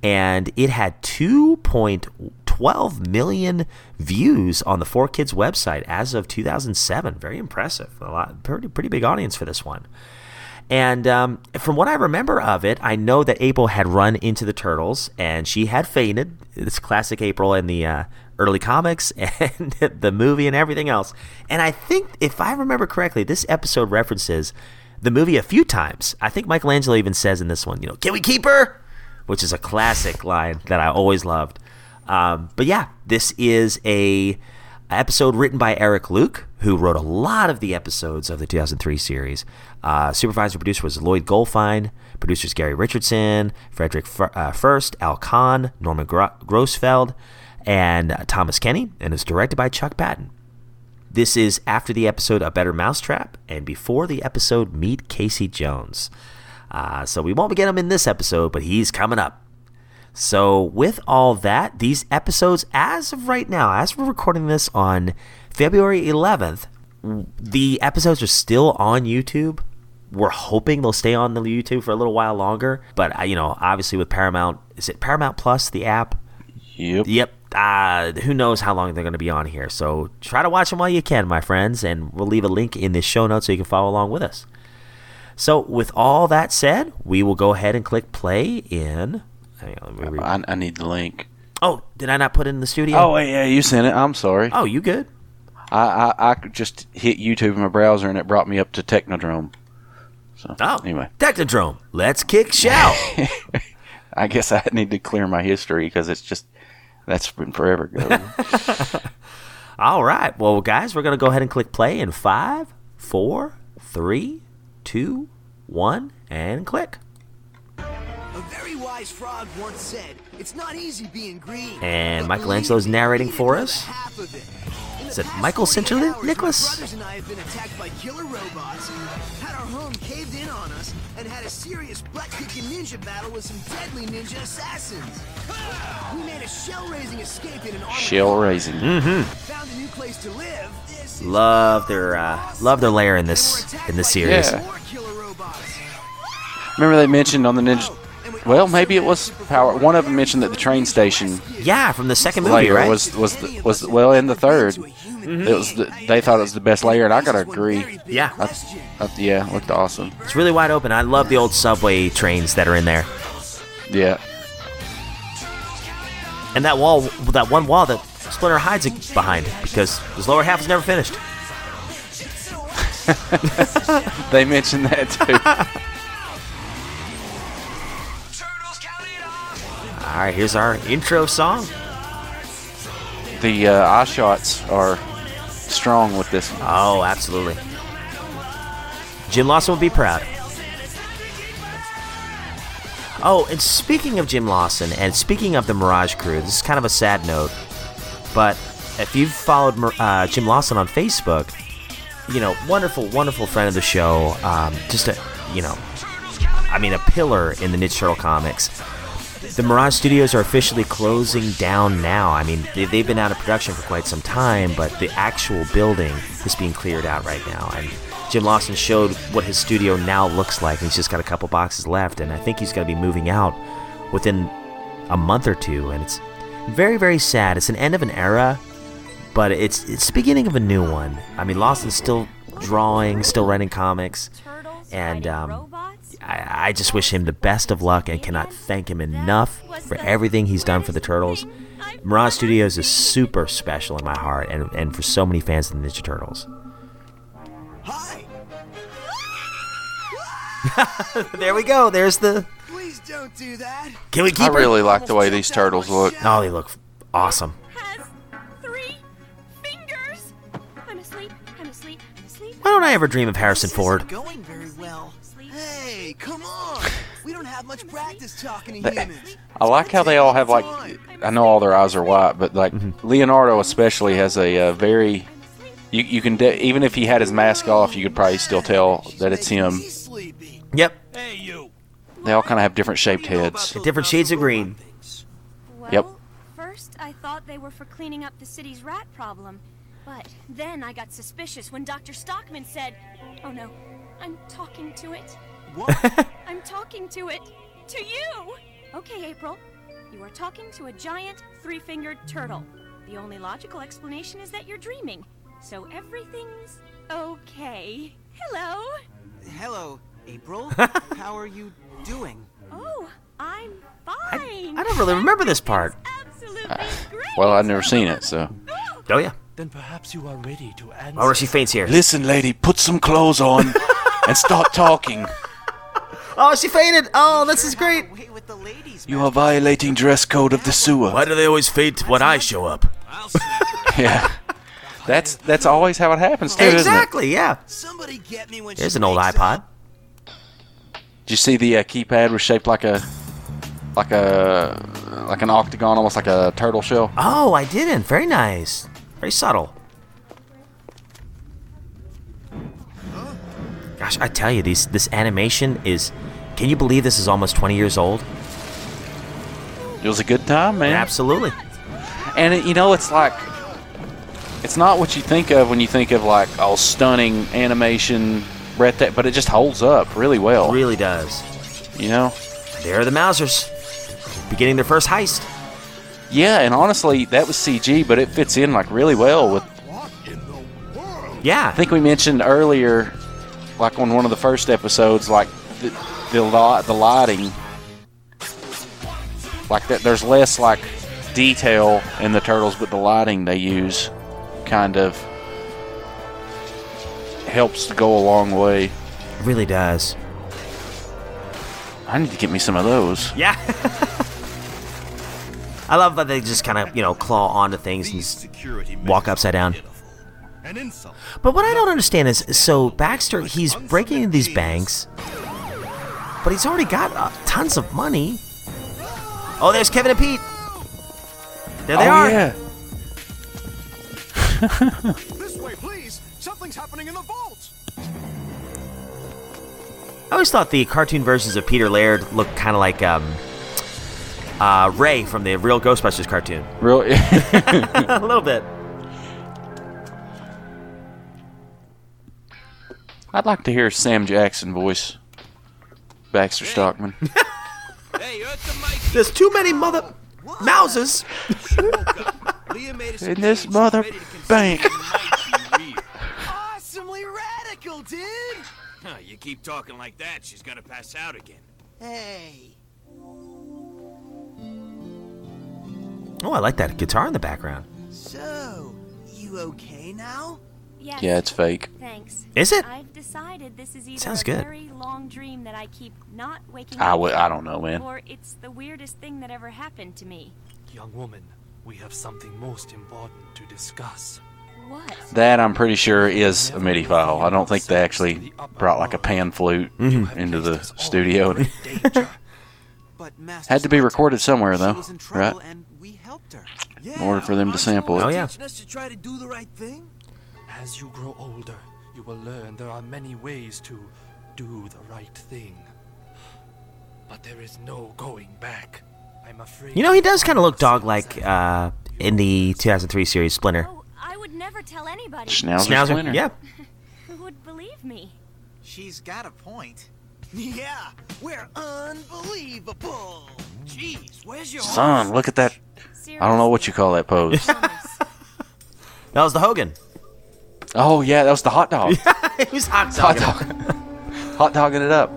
Speaker 4: and it had 2.12 million views on the 4Kids website as of 2007. Very impressive. A lot, pretty, pretty big audience for this one. And um, from what I remember of it, I know that April had run into the turtles and she had fainted. It's classic April in the uh, early comics and the movie and everything else. And I think, if I remember correctly, this episode references the movie a few times. I think Michelangelo even says in this one, you know, can we keep her? Which is a classic line that I always loved. Um, but yeah, this is a episode written by Eric Luke, who wrote a lot of the episodes of the 2003 series. Uh, supervisor producer was Lloyd Goldfine. Producers Gary Richardson, Frederick F- uh, First, Al Kahn, Norman Gro- Grossfeld, and uh, Thomas Kenny, and is directed by Chuck Patton. This is after the episode A Better Mousetrap and before the episode Meet Casey Jones. Uh, so we won't get him in this episode, but he's coming up. So, with all that, these episodes, as of right now, as we're recording this on February 11th, the episodes are still on YouTube. We're hoping they'll stay on the YouTube for a little while longer. But, uh, you know, obviously with Paramount, is it Paramount Plus, the app?
Speaker 5: Yep.
Speaker 4: Yep. uh, who knows how long they're going to be on here. So try to watch them while you can, my friends, and we'll leave a link in the show notes so you can follow along with us. So, with all that said, we will go ahead and click play in. Hang on, let me read-
Speaker 5: I, I need the link.
Speaker 4: Oh, did I not put it in the studio?
Speaker 5: Oh, yeah, you sent it. I'm sorry.
Speaker 4: Oh, you good?
Speaker 5: I, I, I just hit YouTube in my browser and it brought me up to Technodrome. So
Speaker 4: Oh,
Speaker 5: anyway,
Speaker 4: Technodrome. Let's kick shout.
Speaker 5: I guess I need to clear my history because it's just that's been forever ago.
Speaker 4: All right. Well, guys, we're going to go ahead and click play in five, four, three, two, one, and click.
Speaker 10: A very wise frog once said, "It's not easy being green."
Speaker 4: And
Speaker 10: but
Speaker 4: Michelangelo's narrating for us.
Speaker 10: half of it. In
Speaker 4: Is
Speaker 10: the
Speaker 4: it
Speaker 10: past
Speaker 4: Michael
Speaker 10: 48
Speaker 4: Sinterli-
Speaker 10: hours, my
Speaker 4: Nicholas?
Speaker 10: brothers and I have been attacked by killer robots, had our home caved in on us, and had a serious butt-kicking ninja battle with some deadly ninja assassins. We made a shell-raising escape in an armored
Speaker 5: Shell raising.
Speaker 4: Mm-hmm.
Speaker 10: Found a new place to live. This is
Speaker 4: Love their uh, love their lair in this in this series.
Speaker 5: Yeah.
Speaker 10: more killer robots.
Speaker 5: Remember they mentioned on the Ninja. Well, maybe it was Power. One of them mentioned that the train station
Speaker 4: Yeah, from the second movie,
Speaker 5: layer
Speaker 4: right?
Speaker 5: was was the, was well in the third. It mm-hmm. was the, they thought it was the best layer, and I gotta agree.
Speaker 4: yeah,
Speaker 5: I, yeah, looked awesome.
Speaker 4: it's really wide open. I love the old subway trains that are in there,
Speaker 5: Yeah,
Speaker 4: and that wall, that one wall that Splinter hides behind because his lower half is never finished.
Speaker 5: they mentioned that too.
Speaker 4: All right, here's our intro song.
Speaker 5: the uh, eye shots are strong with this. One.
Speaker 4: Oh, absolutely. Jim Lawson would be proud. Oh, and speaking of Jim Lawson, and speaking of the Mirage Crew, this is kind of a sad note, but if you've followed uh, Jim Lawson on Facebook, you know, wonderful, wonderful friend of the show, um, just a, you know, I mean, a pillar in the Ninja Turtle comics. The Mirage Studios are officially closing down now. I mean, they, they've been out of production for quite some time, but the actual building is being cleared out right now. And Jim Lawson showed what his studio now looks like. He's just got a couple boxes left, and I think he's going to be moving out within a month or two. And it's very, very sad. It's an end of an era, but it's it's the beginning of a new one. I mean, Lawson's still drawing, still writing comics, and um, I, I just wish him the best of luck and cannot thank him enough for everything he's done for the Turtles. Mirage Studios is super special in my heart and, and for so many fans of the Ninja Turtles. Hi. there we go. There's the.
Speaker 10: Please don't do that.
Speaker 4: Can we
Speaker 5: I
Speaker 4: keep her?
Speaker 5: really like the way these turtles look.
Speaker 4: Oh, they look awesome.
Speaker 11: Three fingers. I'm asleep. I'm asleep. I'm asleep.
Speaker 4: Why don't I ever dream of Harrison Ford?
Speaker 10: Going very well. Hey, come on. We don't have much practice talking to humans.
Speaker 5: I like how they all have like. I know all their eyes are white, but like Leonardo especially has a uh, very. You you can de- even if he had his mask off, you could probably still tell that it's him.
Speaker 4: Yep.
Speaker 5: They all kind of have different shaped heads.
Speaker 4: Different shades of green.
Speaker 5: Yep.
Speaker 11: First, I thought they were for cleaning up the city's rat problem. But then I got suspicious when Dr. Stockman said, Oh no, I'm talking to it.
Speaker 10: What?
Speaker 11: I'm talking to it. To you! Okay, April. You are talking to a giant, three fingered turtle. The only logical explanation is that you're dreaming. So everything's okay. Hello!
Speaker 10: Hello, April. How are you doing?
Speaker 11: Oh, I'm fine.
Speaker 4: I don't really remember this part.
Speaker 5: Uh, well, I've never seen it, so.
Speaker 4: Oh. oh yeah.
Speaker 7: Then perhaps you are ready to answer.
Speaker 4: Oh, she faints here.
Speaker 5: Listen, lady, put some clothes on and start talking.
Speaker 4: Oh, she fainted. Oh, this is great.
Speaker 5: You are violating dress code of the sewer.
Speaker 4: Why do they always faint when I show up?
Speaker 5: Yeah. That's that's always how it happens too,
Speaker 4: Exactly. Yeah.
Speaker 10: Somebody get me when
Speaker 4: There's an old iPod.
Speaker 10: up.
Speaker 5: Did you see the uh, keypad was shaped like a like a like an octagon, almost like a turtle shell?
Speaker 4: Oh, I didn't. Very nice. Very subtle. Gosh, I tell you, these this animation is. Can you believe this is almost 20 years old?
Speaker 5: It was a good time, man.
Speaker 4: Absolutely.
Speaker 5: And it, you know, it's like it's not what you think of when you think of like oh stunning animation, breathtaking, but it just holds up really well.
Speaker 4: Really does.
Speaker 5: You know,
Speaker 4: There are the Mousers, beginning their first heist.
Speaker 5: Yeah, and honestly, that was CG, but it fits in like really well with.
Speaker 4: Yeah.
Speaker 5: I think we mentioned earlier, like on one of the first episodes, like the the, the lighting, like that. There's less like detail in the turtles, but the lighting they use kind of helps to go a long way.
Speaker 4: It really does.
Speaker 5: I need to get me some of those.
Speaker 4: Yeah. I love that they just kind of, you know, claw onto things and walk upside down. But what I don't understand is so Baxter, he's breaking into these banks, but he's already got uh, tons of money. Oh, there's Kevin and Pete. There they
Speaker 5: oh,
Speaker 4: are.
Speaker 5: yeah.
Speaker 10: This way, please. Something's happening in the vault.
Speaker 4: I always thought the cartoon versions of Peter Laird looked kind of like um, uh, Ray from the real Ghostbusters cartoon.
Speaker 5: Real.
Speaker 4: a little bit.
Speaker 5: I'd like to hear Sam Jackson voice Baxter Stockman.
Speaker 4: There's too many mother mouses.
Speaker 5: In this mother bank.
Speaker 10: Awesomely radical, dude.
Speaker 12: Huh, you keep talking like that, she's gonna pass out again.
Speaker 10: Hey.
Speaker 4: Oh, I like that guitar in the background.
Speaker 10: So, you okay now?
Speaker 11: Yes.
Speaker 5: Yeah, it's fake.
Speaker 11: Thanks.
Speaker 4: Is it?
Speaker 11: I've decided this is either
Speaker 4: Sounds
Speaker 11: a
Speaker 4: good.
Speaker 11: very long dream that I keep not waking
Speaker 5: I
Speaker 11: up
Speaker 5: would- I don't know, man.
Speaker 11: Or it's the weirdest thing that ever happened to me.
Speaker 13: Young woman, we have something most important to discuss.
Speaker 11: What?
Speaker 5: That I'm pretty sure is a MIDI file. I don't think they actually brought like a pan flute
Speaker 4: Mm-hmm.
Speaker 5: into the studio.
Speaker 10: But
Speaker 5: Had to be recorded somewhere though,
Speaker 10: in
Speaker 5: right?
Speaker 10: and we helped her.
Speaker 5: In order for them to sample it.
Speaker 4: Oh, yeah.
Speaker 13: As you grow older, you will learn there are many ways to do the right thing. But there is no going back. I'm afraid.
Speaker 4: You know, he does kind of look dog-like uh, in the 2003 series Splinter.
Speaker 11: I would never tell anybody.
Speaker 5: Schnauzer,
Speaker 4: Schnauzer,
Speaker 5: Splinter.
Speaker 4: yeah.
Speaker 11: Who would believe me?
Speaker 10: She's got a point. Yeah, we're unbelievable. Jeez, where's your
Speaker 5: Son, look at that. I don't know what you call that pose.
Speaker 4: That was the Hogan.
Speaker 5: Oh yeah, that was the hot dog.
Speaker 4: he was hot
Speaker 5: dog.
Speaker 4: hot
Speaker 5: dog. hot dogging it up.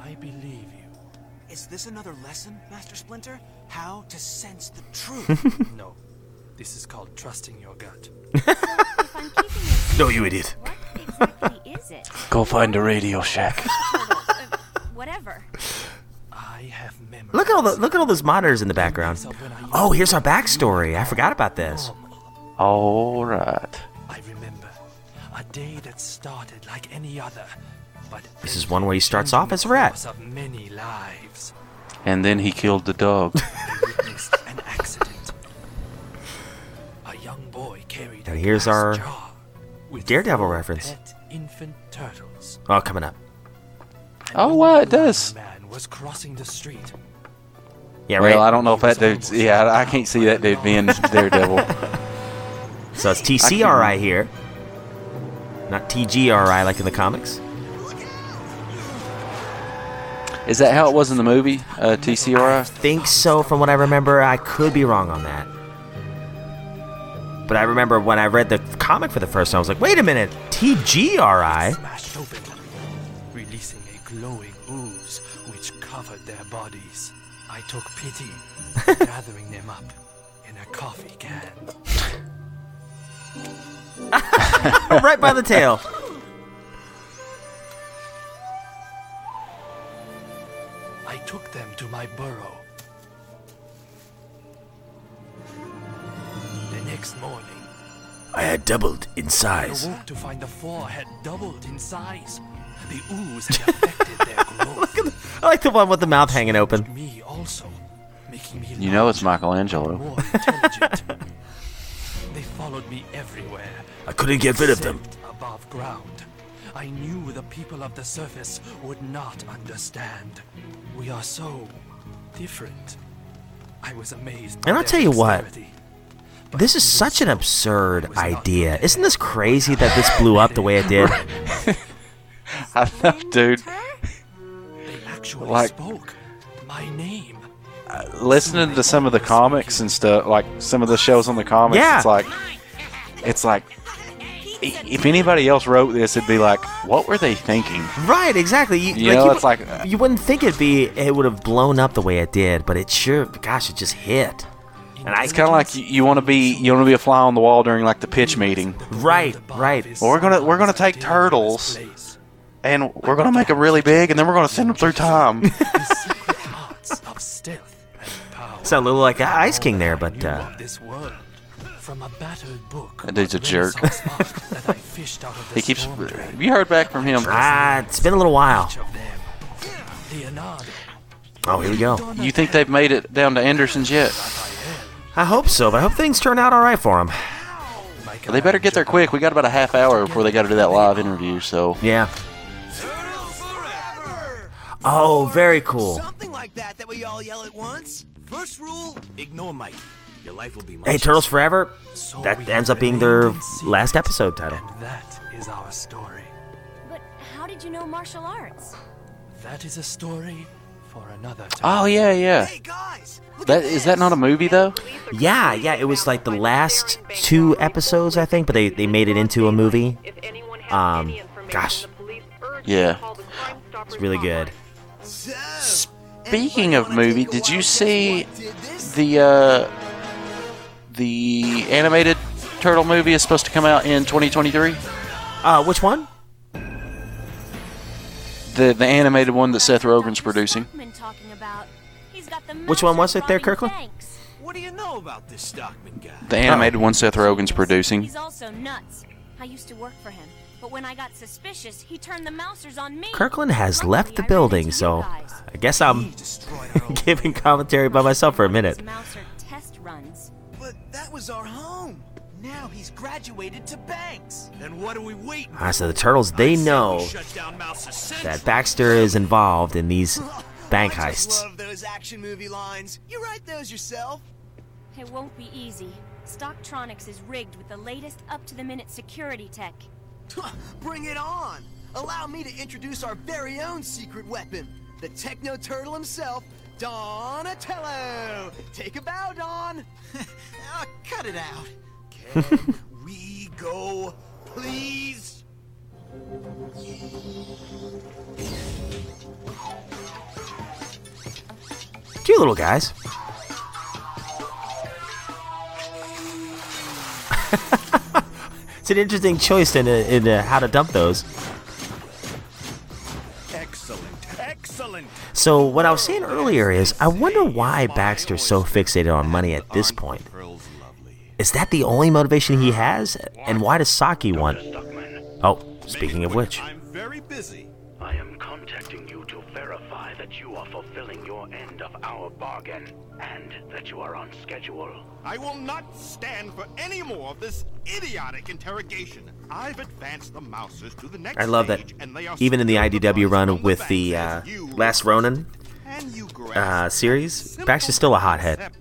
Speaker 13: I believe you.
Speaker 10: Is this another lesson, Master Splinter? How to sense the truth?
Speaker 13: no, this is called trusting your gut.
Speaker 4: No, you idiot.
Speaker 11: What Exactly is it?
Speaker 5: Go find a Radio Shack.
Speaker 11: Whatever.
Speaker 13: I have memories.
Speaker 4: Look at all the look at all those monitors in the background. Oh, here's our backstory. I forgot about this.
Speaker 5: Oh, All right.
Speaker 13: I remember a day that started like any other, but
Speaker 4: This is one way he starts off as a rat.
Speaker 13: of many lives.
Speaker 5: And then he killed the dog.
Speaker 13: An accident. A young boy carried
Speaker 4: And here's our Daredevil reference.
Speaker 13: Infant turtles.
Speaker 4: Oh, coming up.
Speaker 5: Oh, wow, it does.
Speaker 13: Man was crossing the street.
Speaker 4: Yeah,
Speaker 5: well. I don't know if that dude's. Yeah, I can't see that dude being Daredevil.
Speaker 4: So it's TCRI here, not TGRI like in the comics.
Speaker 5: Is that how it was in the movie, uh,
Speaker 4: I
Speaker 5: TCRI?
Speaker 4: think so, from what I remember. I could be wrong on that. But I remember when I read the comic for the first time, I was like, wait a minute, TGRI?
Speaker 13: Smashed open, releasing a glowing ooze which covered their bodies. I took pity, gathering them up in a coffee can.
Speaker 4: right by the tail.
Speaker 13: I took them to my burrow. The next morning,
Speaker 4: I had doubled in
Speaker 13: I
Speaker 4: size.
Speaker 13: awoke to find the four had doubled in size. The ooze had affected their growth.
Speaker 4: I like the one with the mouth hanging open.
Speaker 13: Me also, making me
Speaker 5: You know it's Michelangelo.
Speaker 13: more intelligent. they followed me everywhere.
Speaker 4: I couldn't get rid of them.
Speaker 13: Above ground. I knew the people of the surface would not understand. We are so different. I was amazed.
Speaker 4: And I'll tell you what, this is such an absurd idea. Isn't this crazy that this blew up the way it did?
Speaker 5: I know, dude.
Speaker 13: They actually
Speaker 5: Like-
Speaker 13: spoke my name.
Speaker 5: Uh, listening to some of the comics and stuff, like some of the shows on the comics,
Speaker 4: Yeah.
Speaker 5: it's like, it's like, if anybody else wrote this, it'd be like, what were they thinking?
Speaker 4: Right, exactly. You,
Speaker 5: You know,
Speaker 4: you,
Speaker 5: it's like-
Speaker 4: you wouldn't think it'd be it would have blown up the way it did, but it sure, gosh, it just hit. And I
Speaker 5: It's kind of like you, you want to be, you want to be a fly on the wall during like the pitch meeting.
Speaker 4: right, right.
Speaker 5: Well, we're gonna we're gonna take turtles, and we're gonna make them really big, and then we're gonna send them through time.
Speaker 13: of stealth and power.
Speaker 4: Sound a little like Ice King there, but uh.
Speaker 13: From a battered book.
Speaker 5: That dude's a jerk.
Speaker 13: That I fished out of the
Speaker 5: he keeps.
Speaker 13: storm.
Speaker 5: Have you heard back from him?
Speaker 4: ah, it's been a little while.
Speaker 13: Each of them. Leonardo.
Speaker 4: Oh, here we go.
Speaker 5: You think they've made it down to Anderson's yet?
Speaker 4: I hope so, but I hope things turn out all right for him.
Speaker 5: Well, they better get there quick. We got about a half hour before they got to do that live interview. So
Speaker 4: Yeah. Oh, very cool.
Speaker 10: Something like that that we all yell at once. First rule, ignore Mike. Your life will be much
Speaker 4: Hey, Turtles Forever.
Speaker 13: So
Speaker 4: That ends up being their last episode title.
Speaker 13: And that is our story.
Speaker 11: But how did you know martial arts?
Speaker 13: That is a story for another time.
Speaker 5: Oh yeah, yeah.
Speaker 10: Hey guys, look
Speaker 5: That is that not a movie though?
Speaker 4: Yeah, yeah, it was like the last two episodes, I think, but they, they made it into a movie. Um, gosh,
Speaker 5: Yeah.
Speaker 4: it's really good.
Speaker 5: Speaking of movie, did you see the uh, the animated turtle movie is supposed to come out in 2023?
Speaker 4: Uh, which one?
Speaker 5: The the animated one that Seth Rogen's producing.
Speaker 11: Stockman talking about. He's got the
Speaker 4: Which one was it there, Kirkland?
Speaker 11: banks.
Speaker 10: What do you know about this Stockman guy?
Speaker 5: The animated one Seth Rogen's producing.
Speaker 11: He's also nuts. I used to work for him, but when I got suspicious, he turned the mousers on me.
Speaker 4: Kirkland has
Speaker 11: Luckily,
Speaker 4: left the building, so. I guess I'm giving commentary by myself for a minute.
Speaker 10: Was our home. Now he's graduated to banks. Then what are we waiting
Speaker 4: Ah, so the turtles they know
Speaker 10: Shut down Mouse
Speaker 4: that Baxter is involved in these bank
Speaker 10: I just
Speaker 4: heists.
Speaker 10: love those action movie lines. You write those yourself.
Speaker 11: It won't be easy. Stocktronics is rigged with the latest up-to-the-minute security tech.
Speaker 10: Bring it on. Allow me to introduce our very own secret weapon, the Techno Turtle himself, Donatello. Take a bow, Don. Ah, cut it out. Can we go, please?
Speaker 4: Cute little guys. it's an interesting choice in, in uh, how to dump those. So what I was saying earlier is, I wonder why Baxter's so fixated on money at this point. Is that the only motivation he has? And why does Saki want? Oh, speaking of which,
Speaker 12: I'm very busy.
Speaker 2: I am contacting you to verify that you are fulfilling your end of our bargain and that you are on schedule.
Speaker 12: I will not stand for any more of this idiotic interrogation. I've advanced the mousers to the next
Speaker 4: I love that.
Speaker 12: stage, and they are
Speaker 4: Even in the IDW run with the
Speaker 12: bank
Speaker 4: uh,
Speaker 12: you
Speaker 4: Last Ronin
Speaker 12: and you
Speaker 4: uh, series, Baxter's still a hothead.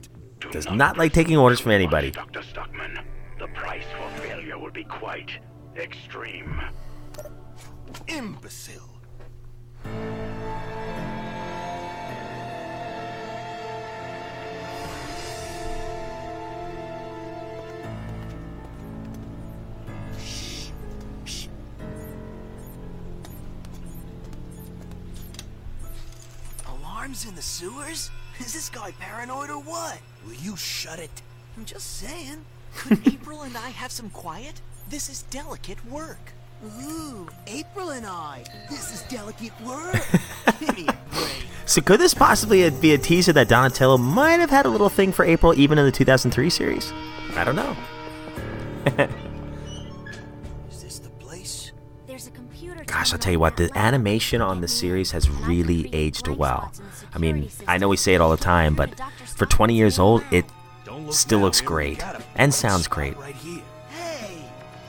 Speaker 4: Does not like taking orders from anybody.
Speaker 2: Dr. Stockman, the price for failure will be quite extreme.
Speaker 12: imbecile.
Speaker 10: Alarms in the sewers? Is this guy paranoid or what? Will you shut it? I'm just saying. Could April and I have some quiet? This is delicate work. Ooh, April and I. This is delicate work. Give me a break.
Speaker 4: So could this possibly be a teaser that Donatello might have had a little thing for April even in the 2003 series? I don't know.
Speaker 10: Is this the place?
Speaker 11: There's a computer.
Speaker 4: Gosh, I'll tell you what, the animation on the series has really aged well. I mean, I know we say it all the time, but for 20 years old, it still looks great and sounds great.
Speaker 10: Right.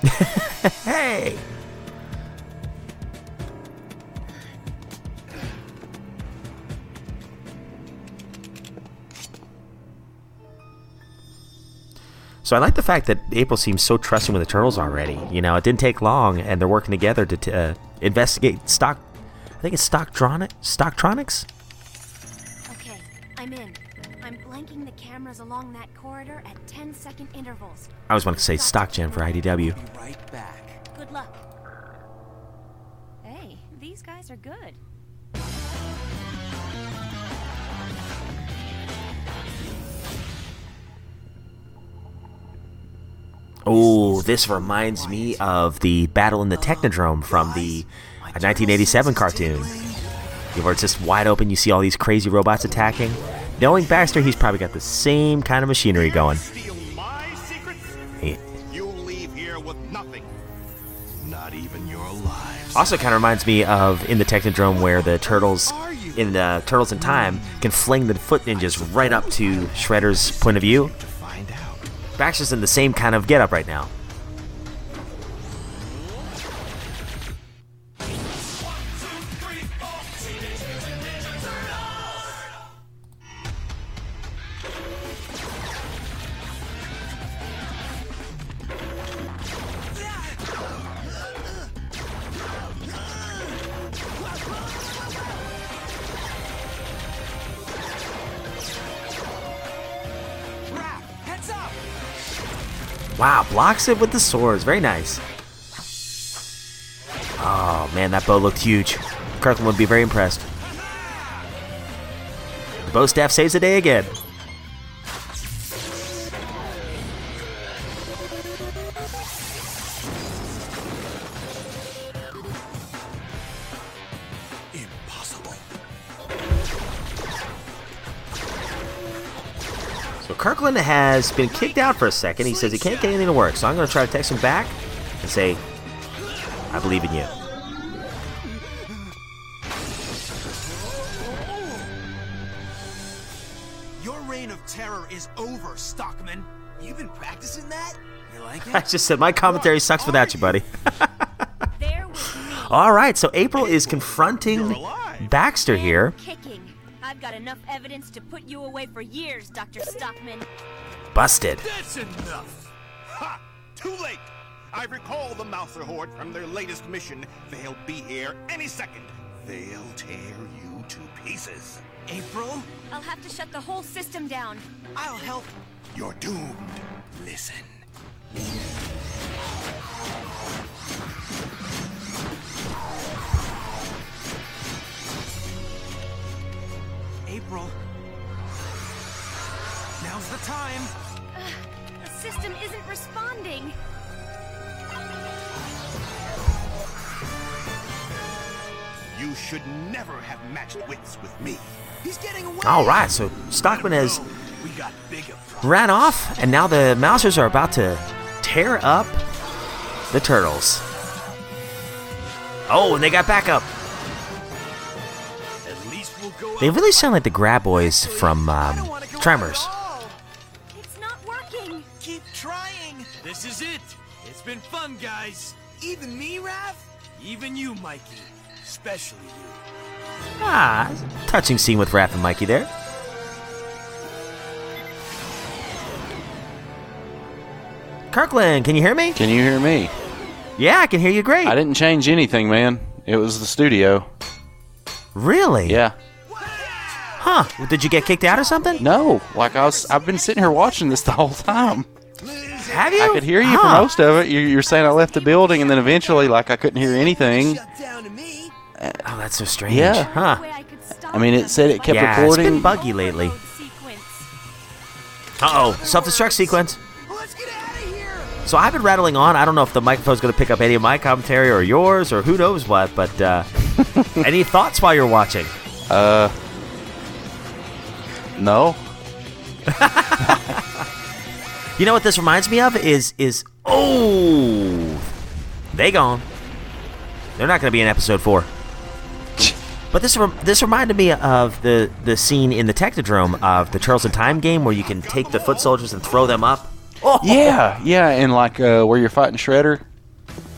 Speaker 10: Hey!
Speaker 4: So I like the fact that April seems so trusting with the turtles already. You know, it didn't take long, and they're working together to t- uh, investigate stock. I think it's Stocktronic, Stocktronics.
Speaker 11: Okay, I'm in. I'm blanking the cameras along that corridor at 10 second intervals.
Speaker 4: I always wanted to say stock gen for IDW.
Speaker 10: Right back.
Speaker 11: Good luck. Hey, these guys are good.
Speaker 4: Oh, this reminds me of the battle in the Technodrome from the 1987 cartoon. Where it's just wide open, you see all these crazy robots attacking. Knowing Baxter, he's probably got the same kind of machinery going. Also, kind of reminds me of in the Technodrome where the turtles in the Turtles in Time can fling the foot ninjas right up to Shredder's point of view. Baxter's in the same kind of getup right now. Blocks it with the swords. Very nice. Oh man, that bow looked huge. Kirkland would be very impressed. The bow staff saves the day again. So Kirkland has been kicked out for a second. He says he can't get anything to work. So I'm going to try to text him back and say, I believe in you.
Speaker 10: Your reign of terror is over, Stockman. You've been practicing that? You like it?
Speaker 4: I just said my commentary sucks without you, buddy. All right, so April is confronting Baxter here.
Speaker 11: Kicking. I've got enough evidence to put you away for years, Dr. Stockman.
Speaker 4: Busted.
Speaker 12: That's enough. Ha! Too late. I recall the Mouser Horde from their latest mission. They'll be here any second. They'll tear you to pieces.
Speaker 10: April,
Speaker 11: I'll have to shut the whole system down.
Speaker 10: I'll help.
Speaker 12: You're doomed.
Speaker 10: Listen. April. Now's the time.
Speaker 11: The system isn't responding.
Speaker 12: You should never have matched wits with me.
Speaker 10: He's getting away.
Speaker 4: All right, so Stockman has
Speaker 10: We got
Speaker 4: ran off, and now the Mousers are about to tear up the Turtles. Oh, and they got backup.
Speaker 10: At least we'll go
Speaker 4: They really sound like the Graboids from um, Tremors.
Speaker 11: It's not working.
Speaker 10: Keep trying. This is it. It's been fun, guys. Even me, Raph? Even you, Mikey. Especially you.
Speaker 4: Ah, touching scene with Raph and Mikey there. Kirkland, can you hear me?
Speaker 5: Can you hear me?
Speaker 4: Yeah, I can hear you great.
Speaker 5: I didn't change anything, man. It was the studio.
Speaker 4: Really?
Speaker 5: Yeah.
Speaker 4: Huh? Did you get kicked out or something?
Speaker 5: No, like I was. I've been sitting here watching this the whole time.
Speaker 4: Have you?
Speaker 5: I could hear you for most of it. You're, you're saying I left the building, and then eventually, like I couldn't hear anything.
Speaker 4: Oh, that's so strange.
Speaker 5: Yeah.
Speaker 4: Huh?
Speaker 5: I mean, it said it kept
Speaker 4: yeah,
Speaker 5: recording.
Speaker 4: it's been buggy lately. Uh oh, self-destruct sequence. So I've been rattling on. I don't know if the microphone's going to pick up any of my commentary or yours or who knows what. But uh, any thoughts while you're watching?
Speaker 5: Uh, no.
Speaker 4: You know what this reminds me of is is oh they gone. They're not going to be in episode four. But this this reminded me of the the scene in the Technodrome of the Turtles in Time game where you can take the foot soldiers and throw them up. Oh
Speaker 5: Yeah, yeah, and like uh, where you're fighting Shredder.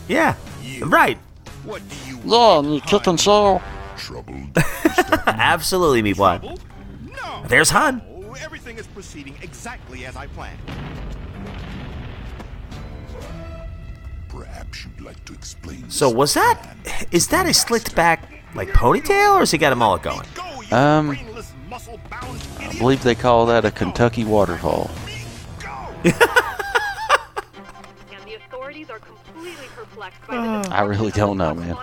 Speaker 4: yeah, right.
Speaker 1: Yeah, and you kick and show.
Speaker 4: Absolutely, me Meatwad. There's Hun.
Speaker 12: Oh, everything is proceeding exactly as I planned.
Speaker 14: Perhaps you'd like to explain.
Speaker 4: So was that is that a slicked back like ponytail or has he got a mullet going?
Speaker 5: Um, I believe they call that a Kentucky waterfall. I really don't know, man.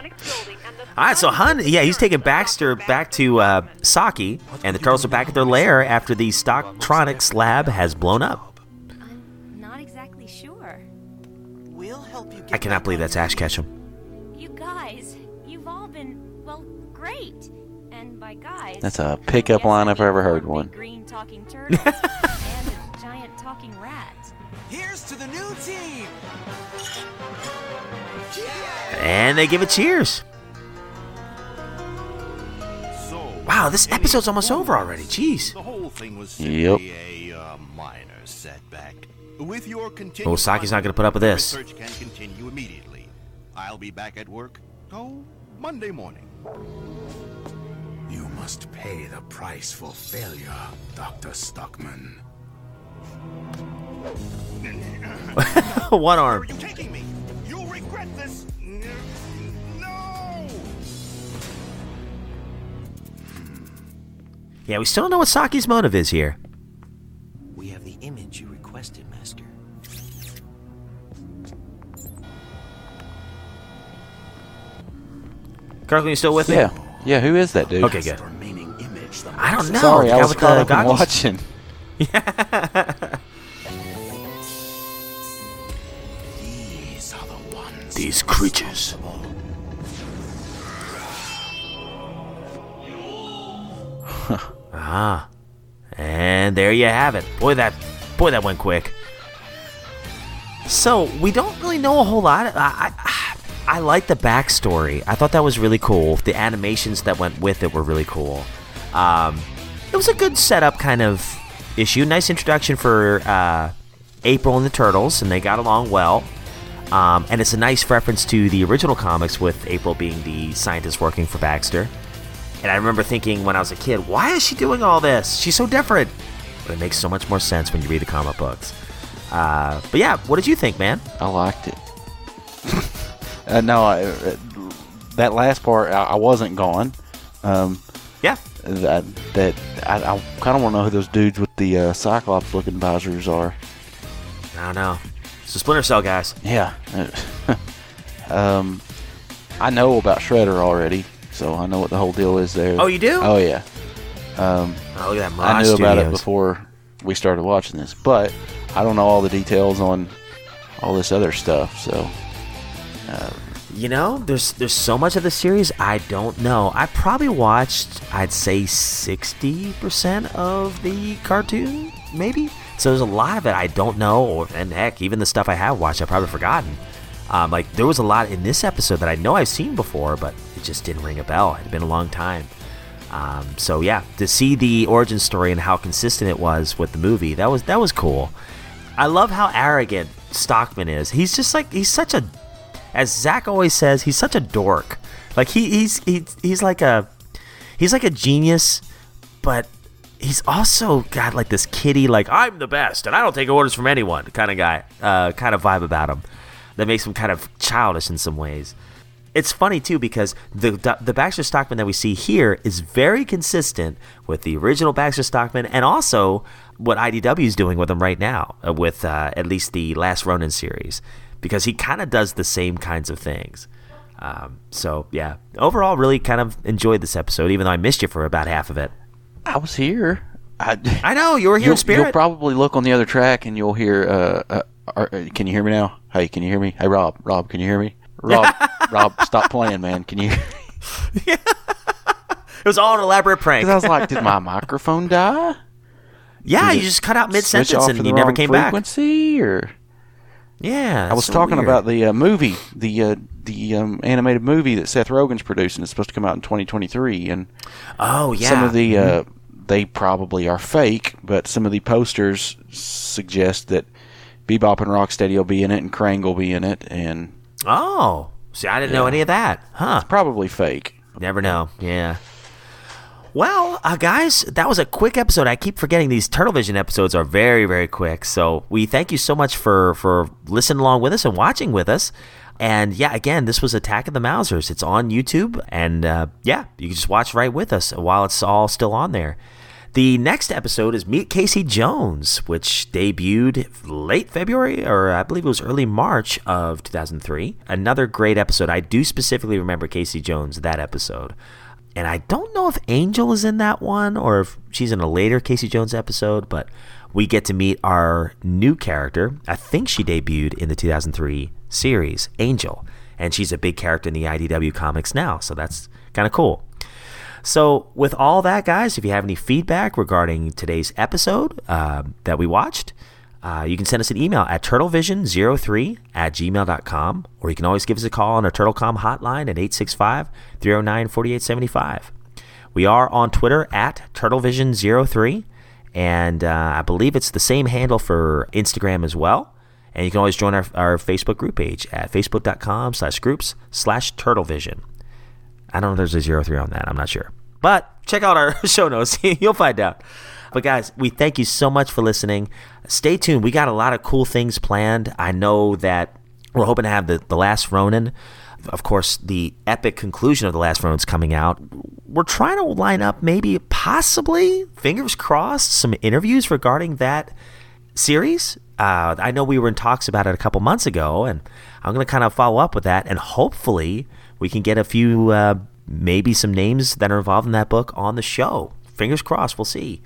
Speaker 4: All right, so Hun, yeah, he's taking Baxter back to uh, Saki, and the turtles are back at their lair after the Stocktronics lab has blown up.
Speaker 11: I'm Not exactly sure.
Speaker 10: We'll help you
Speaker 4: I cannot believe that's Ash Ketchum.
Speaker 11: You guys, you've all been, well, great. And by guys,
Speaker 5: That's a pickup line if I ever heard one.
Speaker 11: green talking turtles and a giant talking rat.
Speaker 10: Here's to the new team.
Speaker 4: And they give it cheers. Wow, this episode's almost over already. Jeez.
Speaker 12: The whole thing was
Speaker 5: Yep.
Speaker 12: simply a uh, minor setback. With your
Speaker 4: Oh,
Speaker 12: continued
Speaker 4: Saki's not gonna put up with this.
Speaker 12: Research can continue immediately. I'll be back at work. Oh, Monday morning.
Speaker 14: You must pay the price for failure, Dr. Stockman.
Speaker 4: One arm. Yeah, we still don't know what Saki's motive is here.
Speaker 10: We have the image you requested, Master.
Speaker 4: Kirkland, you still with me?
Speaker 5: Yeah. Yeah, who is that dude?
Speaker 4: Okay, good. I don't know.
Speaker 5: Sorry, I was
Speaker 4: with
Speaker 5: caught up in watching.
Speaker 14: These are the ones.
Speaker 4: These creatures. Ah. And there you have it. Boy, that boy, that went quick. So we don't really know a whole lot. I, I, I like the backstory. I thought that was really cool. The animations that went with it were really cool. Um, it was a good setup kind of issue. Nice introduction for uh, April and the Turtles, and they got along well. Um, and it's a nice reference to the original comics with April being the scientist working for Baxter. And I remember thinking when I was a kid, why is she doing all this? She's so different. But it makes so much more sense when you read the comic books. Uh, but yeah, what did you think, man?
Speaker 5: I liked it. uh, no, I, uh, that last part, I, I wasn't gone. Um,
Speaker 4: yeah.
Speaker 5: That, that I, I kind of want to know who those dudes with the uh, Cyclops looking visors are.
Speaker 4: I don't know. It's the Splinter Cell guys.
Speaker 5: Yeah. um, I know about Shredder already, so I know what the whole deal is there.
Speaker 4: Oh, you do?
Speaker 5: Oh, yeah. Um,
Speaker 4: Oh, look at that
Speaker 5: I knew about it before we started watching this, but I don't know all the details on all this other stuff. So, uh,
Speaker 4: You know, there's there's so much of the series I don't know. I probably watched, I'd say, sixty percent of the cartoon, maybe. So there's a lot of it I don't know, or and heck, even the stuff I have watched, I've probably forgotten. Um, like there was a lot in this episode that I know I've seen before, but just didn't ring a bell. It had been a long time. Um, so yeah, to see the origin story and how consistent it was with the movie, that was that was cool. I love how arrogant Stockman is. He's just like he's such a, as Zach always says, he's such a dork. Like he he's he's he's like a, he's like a genius, but he's also got like this kitty like I'm the best and I don't take orders from anyone kind of guy, uh, kind of vibe about him, that makes him kind of childish in some ways. It's funny too because the the Baxter Stockman that we see here is very consistent with the original Baxter Stockman and also what IDW is doing with him right now uh, with uh, at least the Last Ronin series because he kind of does the same kinds of things. Um, so yeah, overall, really kind of enjoyed this episode, even though I missed you for about half of it.
Speaker 5: I was here. I,
Speaker 4: I know you were here
Speaker 5: you'll,
Speaker 4: in spirit.
Speaker 5: You'll probably look on the other track and you'll hear. Uh, uh, are, uh, can you hear me now? Hey, can you hear me? Hey, Rob. Rob, can you hear me? Rob, Rob, stop playing, man. Can you?
Speaker 4: It was all an elaborate prank.
Speaker 5: Because I was like, did my microphone die?
Speaker 4: yeah, you just cut out mid sentence and you never came back.
Speaker 5: frequency, or
Speaker 4: Yeah,
Speaker 5: I was
Speaker 4: so
Speaker 5: talking
Speaker 4: weird.
Speaker 5: about the uh, movie, the uh, the um, animated movie that Seth Rogen's producing. It's supposed to come out in 2023, and
Speaker 4: Oh yeah,
Speaker 5: some of the uh,
Speaker 4: Mhm.
Speaker 5: they probably are fake, but some of the posters suggest that Bebop and Rocksteady will be in it, and Krang will be in it, and
Speaker 4: Oh, see, I didn't know any of that. Huh?
Speaker 5: it's probably fake.
Speaker 4: Never know. Yeah. Well, uh, guys, that was a quick episode. I keep forgetting these Turtle Vision episodes are very, very quick. So we thank you so much for for listening along with us and watching with us. And yeah, again, this was Attack of the Mousers. It's on YouTube, and uh, yeah, you can just watch right with us while it's all still on there. The next episode is Meet Casey Jones, which debuted late February, or I believe it was early March of 2003. Another great episode. I do specifically remember Casey Jones, that episode. And I don't know if Angel is in that one or if she's in a later Casey Jones episode, but we get to meet our new character. I think she debuted in the 2003 series, Angel. And she's a big character in the IDW comics now, so that's kind of cool. So, with all that, guys, if you have any feedback regarding today's episode uh, that we watched, uh, you can send us an email at turtlevision03 at gmail.com, or you can always give us a call on our TurtleCom hotline at 865 309 4875. We are on Twitter at TurtleVision03, and uh, I believe it's the same handle for Instagram as well. And you can always join our, our Facebook group page at facebook.com slash groups slash turtlevision. I don't know if there's a 03 on that. I'm not sure. But check out our show notes. You'll find out. But guys, we thank you so much for listening. Stay tuned. We got a lot of cool things planned. I know that we're hoping to have the, the Last Ronin. Of course, the epic conclusion of The Last Ronin's coming out. We're trying to line up maybe, possibly, fingers crossed, some interviews regarding that series. Uh, I know we were in talks about it a couple months ago, and I'm going to kind of follow up with that, and hopefully we can get a few, uh, maybe some names that are involved in that book on the show. Fingers crossed, we'll see.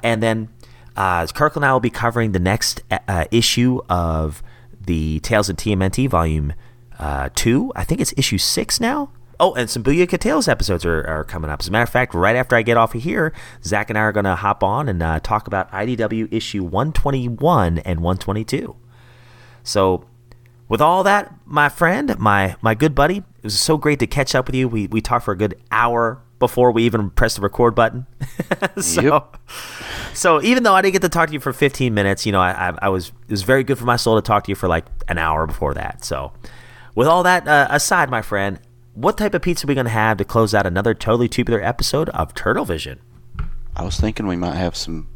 Speaker 4: And then uh, Kirk and I will be covering the next uh, issue of the Tales of TMNT Volume uh, 2. I think it's issue 6 now. Oh, and some Booyaka Tales episodes are, are coming up. As a matter of fact, right after I get off of here, Zach and I are going to hop on and uh, talk about IDW issue 121 and 122. So, with all that, my friend, my my good buddy, it was so great to catch up with you. We we talked for a good hour before we even pressed the record button. so, yep. so even though I didn't get to talk to you for 15 minutes, you know, I, I, I, was it was very good for my soul to talk to you for like an hour before that. So, with all that uh, aside, my friend, what type of pizza are we going to have to close out another totally tubular episode of Turtle Vision?
Speaker 5: I was thinking we might have some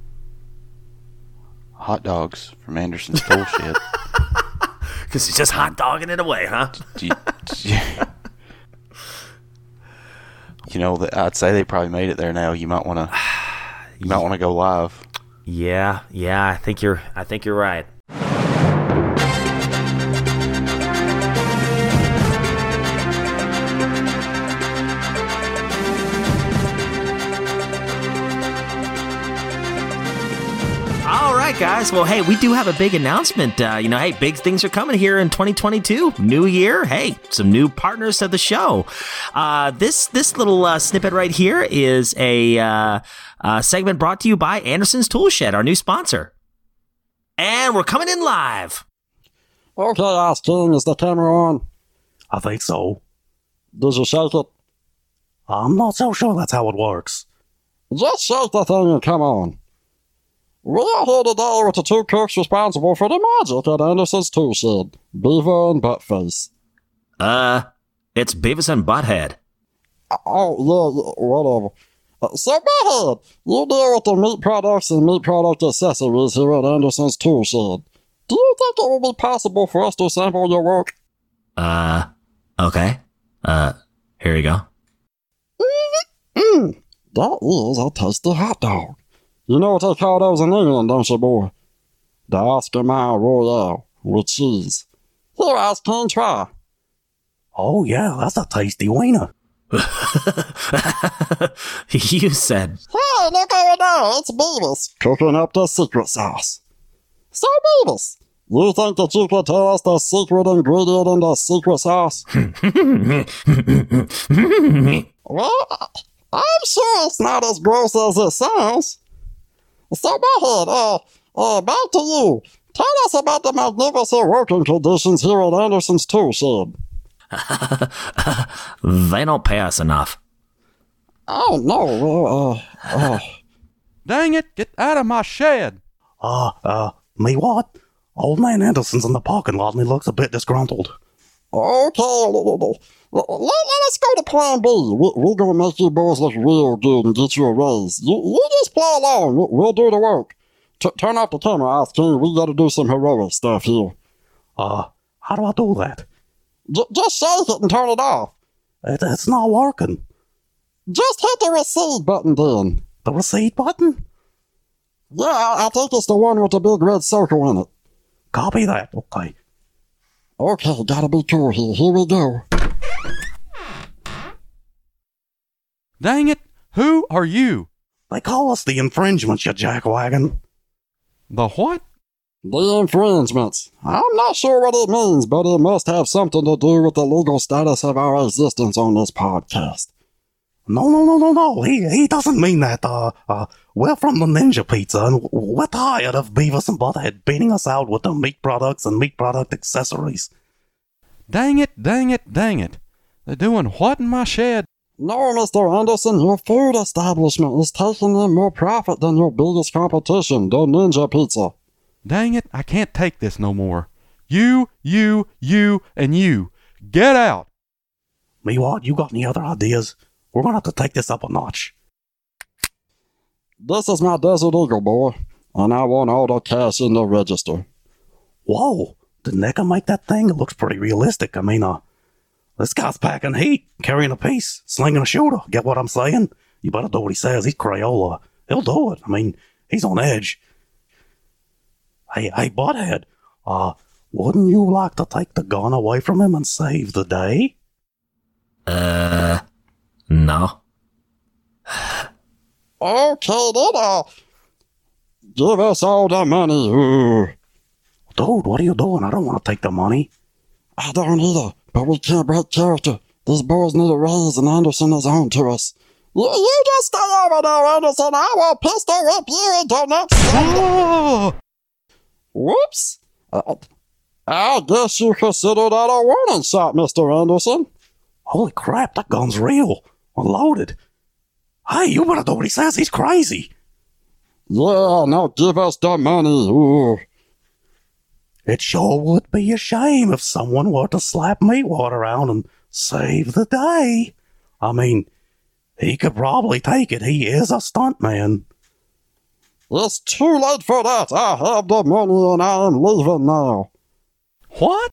Speaker 5: hot dogs from Anderson's Tool Shed.
Speaker 4: Because he's just hot dogging it away, huh?
Speaker 5: Do you, do you, you know, I'd say they probably made it there now. You might want to, you might want to go live.
Speaker 4: Yeah, yeah. I think you're. I think you're right. Right, guys. Well, hey, we do have a big announcement. Uh, you know, hey, big things are coming here in 2022. New year. Hey, some new partners to the show. Uh, this this little uh, snippet right here is a uh, segment brought to you by Anderson's Tool Shed, our new sponsor. And we're coming in live.
Speaker 1: Okay, Austin, is the camera on?
Speaker 2: I think so.
Speaker 1: Does you shake it?
Speaker 2: I'm not so sure that's how it works.
Speaker 1: Just shake the thing and come on. We are here today with the two cooks responsible for the magic at Anderson's Tool Shed, Beaver and Buttface.
Speaker 4: Uh, it's Beavis and Butthead.
Speaker 1: Oh, yeah, yeah whatever. Uh, so, Butthead, you deal with the meat products and meat product accessories here at Anderson's Tool Shed. Do you think it will be possible for us to sample your work?
Speaker 4: Uh, okay. Uh, here you go.
Speaker 1: Mm, that is a tasty hot dog. You know what they call those in England, don't you, boy? The Oscar Mayer Royale with cheese. Here, Oscar, try.
Speaker 2: Oh, yeah, that's a tasty wiener.
Speaker 4: you said.
Speaker 1: Hey, look over there, it's Beavis cooking up the secret sauce. So, Beavis, you think that you could tell us the secret ingredient in the secret sauce? well, I'm sure it's not as gross as it sounds. So, Butthead, uh, uh, back to you. Tell us about the magnificent working conditions here at Anderson's Tool Shed.
Speaker 4: they don't pay us enough.
Speaker 1: Oh, no, uh, uh.
Speaker 5: Dang it, get out of my shed.
Speaker 2: Uh, uh, me what? Old man Anderson's in the parking lot and he looks a bit disgruntled.
Speaker 1: Okay, let, let, us go to plan B. We, we're gonna make you boys look real good and get you a raise. You, you just play along. We, we'll do the work. T- turn off the camera, Ice King. We gotta do some heroic stuff here.
Speaker 2: Uh, how do I do that?
Speaker 1: J- just shake it and turn it off.
Speaker 2: It, it's not working.
Speaker 1: Just hit the receipt button then.
Speaker 2: The receipt button?
Speaker 1: Yeah, I I think it's the one with the big red circle in it.
Speaker 15: Copy that. Okay.
Speaker 1: Okay, gotta be cool here. Here we go.
Speaker 5: Dang it! Who are you?
Speaker 15: They call us the infringements, you jackwagon.
Speaker 5: The what?
Speaker 1: The infringements. I'm not sure what it means, but it must have something to do with the legal status of our existence on this podcast.
Speaker 15: No, no, no, no, no. He he doesn't mean that. Uh, uh, we're from the Ninja Pizza, and we're tired of Beavis and Butthead beating us out with their meat products and meat product accessories.
Speaker 5: Dang it, dang it, dang it. They're doing what in my shed?
Speaker 1: No, Mr. Anderson, your food establishment is taking in more profit than your biggest competition, the Ninja Pizza.
Speaker 5: Dang it, I can't take this no more. You, you, you, and you. Get out!
Speaker 15: Me what? You got any other ideas? We're gonna have to take this up a notch.
Speaker 1: This is my Desert Eagle, boy, and I want all the cash in the register.
Speaker 15: Whoa! Did NECA make that thing? It looks pretty realistic. I mean, uh, this guy's packing heat, carrying a piece, slinging a shoulder. Get what I'm saying? You better do what he says. He's Crayola. He'll do it. I mean, he's on edge. Hey, hey, Butthead. Uh, wouldn't you like to take the gun away from him and save the day?
Speaker 4: Uh, no.
Speaker 1: Okay, then, uh, give us all the money. Ooh.
Speaker 15: Dude, what are you doing? I don't want to take the money.
Speaker 1: I don't either, but we can't break character. These boys need a raise, and Anderson is on to us. You, you just stay over there, Anderson. I will pistol whip you into next Sunday. Whoops. Uh, I guess you consider that a warning shot, Mr. Anderson.
Speaker 15: Holy crap, that gun's real. Unloaded. Hey, you better do what he says. He's crazy.
Speaker 1: Yeah, now give us the money. Ooh.
Speaker 15: It sure would be a shame if someone were to slap Meatwater around and save the day. I mean, he could probably take it. He is a stuntman.
Speaker 1: It's too late for that. I have the money and I am leaving now.
Speaker 5: What?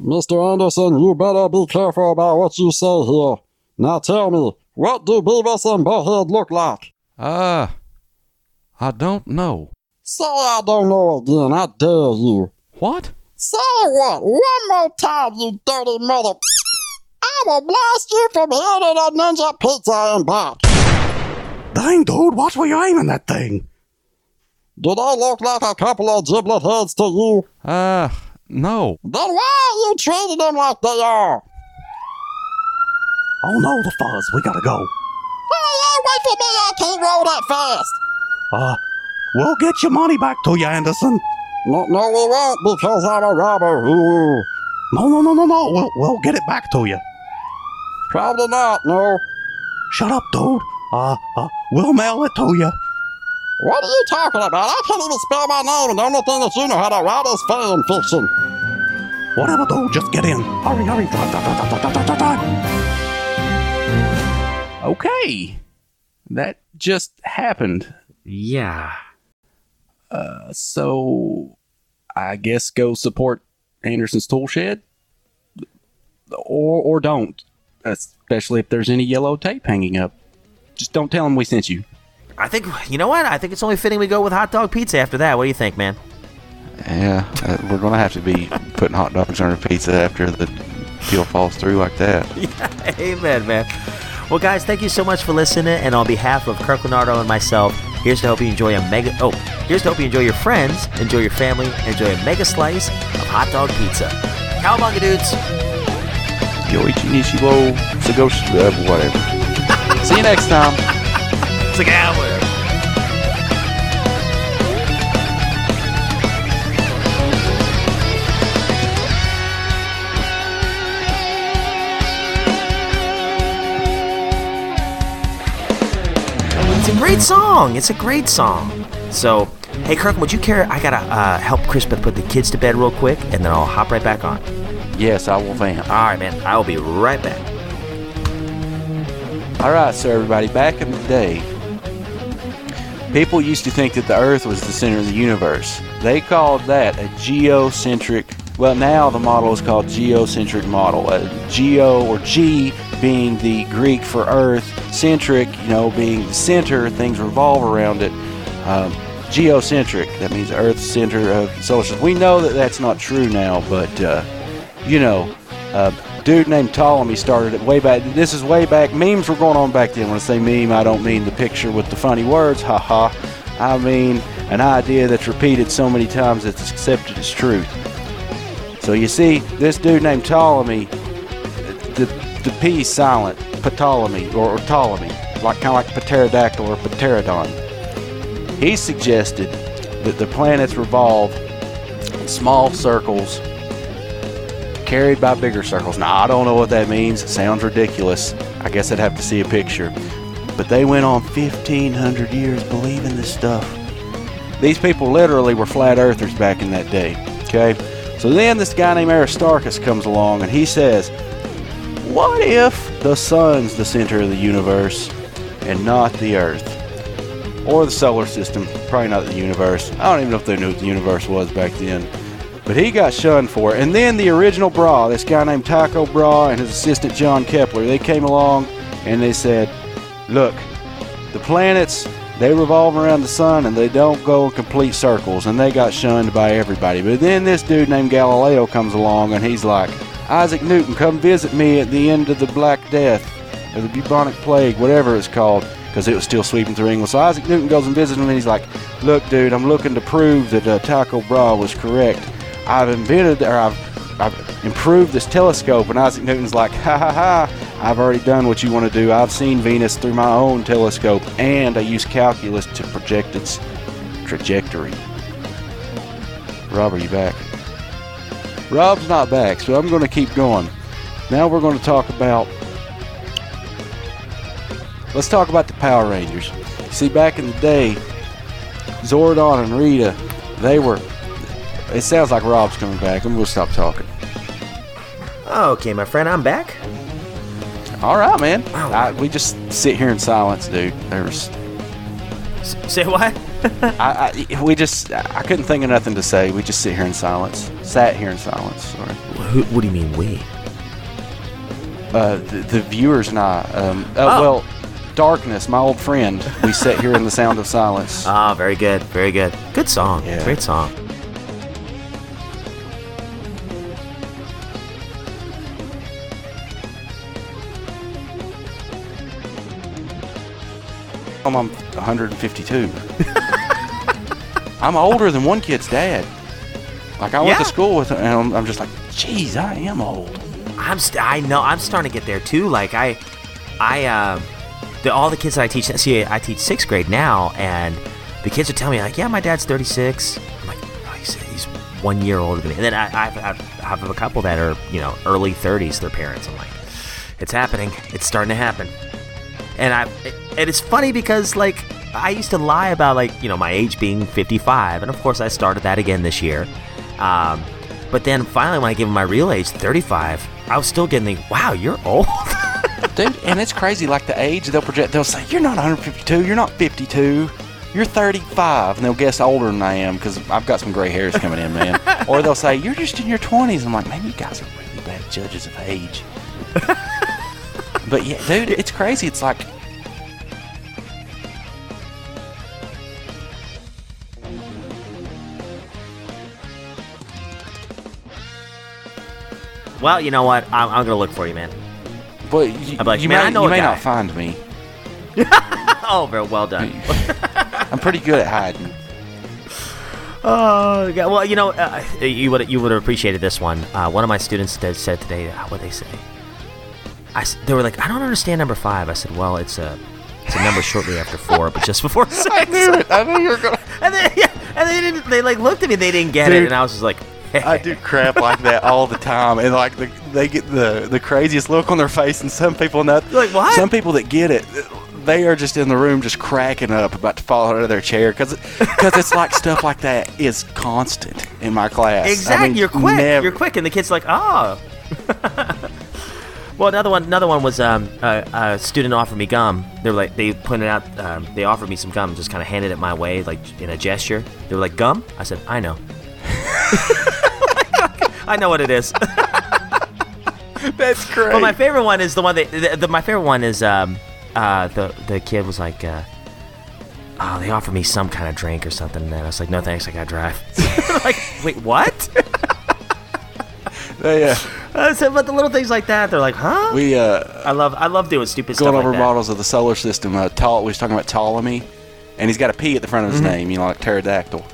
Speaker 1: Mr. Anderson, you better be careful about what you say here. Now tell me, what do Beavis and Butthead look like?
Speaker 5: Uh, I don't know.
Speaker 1: Say I don't know again. I dare you.
Speaker 5: What?
Speaker 1: Say what? One more time, you dirty mother. I will blast you from here to the Ninja Pizza and back.
Speaker 15: Dang, dude, watch where you're aiming that thing.
Speaker 1: Do they look like a couple of giblet heads to you?
Speaker 5: Uh, no.
Speaker 1: Then why are you treating them like they are?
Speaker 15: Oh no, the fuzz. We gotta go.
Speaker 1: Hey, hey, wait for me. I can't roll that fast.
Speaker 15: Uh, we'll get your money back to you, Anderson.
Speaker 1: No, no, we won't because I'm a robber. Ooh.
Speaker 15: No, no, no, no, no. We'll, we'll get it back to you.
Speaker 1: Probably not, no.
Speaker 15: Shut up, dude. Uh, uh, we'll mail it to you.
Speaker 1: What are you talking about? I can't even spell my name, and the only thing that you know how to write is fan fiction.
Speaker 15: Whatever, dude. Just get in. Hurry, hurry.
Speaker 5: Okay. That just happened.
Speaker 4: Yeah.
Speaker 5: Uh, so I guess go support Anderson's Tool Shed, or or don't, especially if there's any yellow tape hanging up. Just don't tell them we sent you.
Speaker 4: I think, you know what? I think it's only fitting we go with hot dog pizza after that. What do you think, man?
Speaker 5: Yeah, uh, we're gonna have to be putting hot dogs on our pizza after the deal falls through like that.
Speaker 4: Yeah, amen, man. Well, guys, thank you so much for listening. And on behalf of Kirk Leonardo and myself, here's to hope you enjoy a mega. Oh, here's to hope you enjoy your friends, enjoy your family, enjoy a mega slice of hot dog pizza. Cowabunga, dudes.
Speaker 5: Yoichi Nishiwo, Sagoshi, whatever. See you next time.
Speaker 4: It's great song. It's a great song. So, hey, Kirk, would you care? I gotta uh, help Crispin put the kids to bed real quick, and then I'll hop right back on.
Speaker 5: Yes, I will vamp.
Speaker 4: All right, man. I will be right back.
Speaker 5: All right, so everybody, back in the day, people used to think that the Earth was the center of the universe. They called that a geocentric. Well, now the model is called geocentric model. A geo or G being the Greek for Earth, centric, you know, being the center, things revolve around it. Um, geocentric. That means Earth's center of solar system. We know that that's not true now, but uh, you know, uh, dude named Ptolemy started it way back. This is way back. Memes were going on back then. When I say meme, I don't mean the picture with the funny words, haha. I mean an idea that's repeated so many times it's accepted as truth. So you see, this dude named Ptolemy, the the P silent, Ptolemy or, Ptolemy, like kind of like pterodactyl or pterodon. He suggested that the planets revolve in small circles carried by bigger circles. Now, I don't know what that means. It sounds ridiculous. I guess I'd have to see a picture. But they went on 1,500 years believing this stuff. These people literally were flat earthers back in that day. Okay? So then this guy named Aristarchus comes along and he says, What if the sun's the center of the universe and not the earth? Or the solar system, probably not the universe. I don't even know if they knew what the universe was back then. But he got shunned for it. And then the original Bra, this guy named Tycho Brahe and his assistant John Kepler, they came along and they said, Look, the planets, they revolve around the sun and they don't go in complete circles. And they got shunned by everybody. But then this dude named Galileo comes along and he's like, Isaac Newton, come visit me at the end of the Black Death or the bubonic plague, whatever it's called, because it was still sweeping through England. So Isaac Newton goes and visits him, and he's like, "Look, dude, I'm looking to prove that uh, Tycho Brahe was correct. I've invented, or I've, I've improved this telescope." And Isaac Newton's like, "Ha ha ha! I've already done what you want to do. I've seen Venus through my own telescope, and I used calculus to project its trajectory." Rob, are you back? Rob's not back, so I'm going to keep going. Now we're going to talk about Let's talk about the Power Rangers. See, back in the day, Zordon and Rita, they were. It sounds like Rob's coming back. I'm going to stop talking.
Speaker 4: Okay, my friend, I'm back.
Speaker 5: All right, man. I, we just sit here in silence, dude. There's.
Speaker 4: Say what?
Speaker 5: I, I, we just. I couldn't think of nothing to say. We just sit here in silence. Sat here in silence. Sorry.
Speaker 4: Who, what do you mean, we?
Speaker 5: Uh, the, the viewers and I. Um, uh,
Speaker 4: Oh.
Speaker 5: Well, Darkness, my old friend. We sit here in the sound of silence.
Speaker 4: Ah, very good, very good. Good song.
Speaker 5: Yeah.
Speaker 4: Great song.
Speaker 5: I'm 152. I'm older than one kid's dad. Like I went
Speaker 4: Yeah.
Speaker 5: to school with him, and I'm, I'm just like, geez, I am old.
Speaker 4: I'm st- I know I'm starting to get there too. Like I, I uh, the, all the kids that I teach. See, I teach sixth grade now, and the kids are telling me like, yeah, my dad's 36. I'm like, oh, he's, he's one year older than me. And then I, have, I have a couple that are you know early 30s. Their parents. I'm like, it's happening. It's starting to happen. And I, and it's funny because like I used to lie about like you know my age being 55, and of course I started that again this year. Um, but then finally, when I gave him my real age, 35, I was still getting the wow, you're old.
Speaker 5: Dude, and it's crazy. Like the age they'll project, they'll say, you're not 152, you're not 52, you're 35. And they'll guess older than I am because I've got some gray hairs coming in, man. or they'll say, you're just in your 20s. I'm like, man, you guys are really bad judges of age. but yeah, dude, it's crazy. It's like,
Speaker 4: well, you know what? I'm, I'm gonna look for you, man.
Speaker 5: but you,
Speaker 4: I'm like,
Speaker 5: you
Speaker 4: man,
Speaker 5: may,
Speaker 4: I know
Speaker 5: you may
Speaker 4: guy.
Speaker 5: not find me.
Speaker 4: oh, very well done.
Speaker 5: I'm pretty good at hiding.
Speaker 4: Oh, God. well, you know, uh, you would you would have appreciated this one. Uh, one of my students said today, uh, what they say? I they were like, I don't understand number five. I said, well, it's a it's a number shortly after four, but just before six.
Speaker 5: I knew it. I knew you were going.
Speaker 4: And then, yeah, and they didn't. They like looked at me. They didn't get it, and I was just like,
Speaker 5: I do crap like that all the time, and like the, they get the the craziest look on their face, and some people not
Speaker 4: like what?
Speaker 5: Some people that get it, they are just in the room just cracking up, about to fall out of their chair because it's like stuff like that is constant in my class. I
Speaker 4: Exactly.
Speaker 5: mean,
Speaker 4: you're quick.
Speaker 5: never-
Speaker 4: You're quick, and the kid's like, oh. well, another one. Another one was um, a, a student offered me gum. They were like, they pointed out, um, they offered me some gum, just kind of handed it my way, like in a gesture. They were like, gum. I said, I know. I know what it is.
Speaker 5: That's great.
Speaker 4: But my favorite one is the one that the, the, my favorite one is um, uh, the the kid was like, uh, oh, they offered me some kind of drink or something, and I was like, no thanks, I gotta drive. like, wait, what?
Speaker 5: They, uh,
Speaker 4: Uh, so, but the little things like that, they're like, huh?
Speaker 5: we uh,
Speaker 4: I love, I love doing stupid
Speaker 5: going
Speaker 4: stuff
Speaker 5: over
Speaker 4: like that.
Speaker 5: models of the solar system. Uh, we was talking about Ptolemy, and he's got a P at the front of his
Speaker 4: Mhm.
Speaker 5: name, you know, like pterodactyl.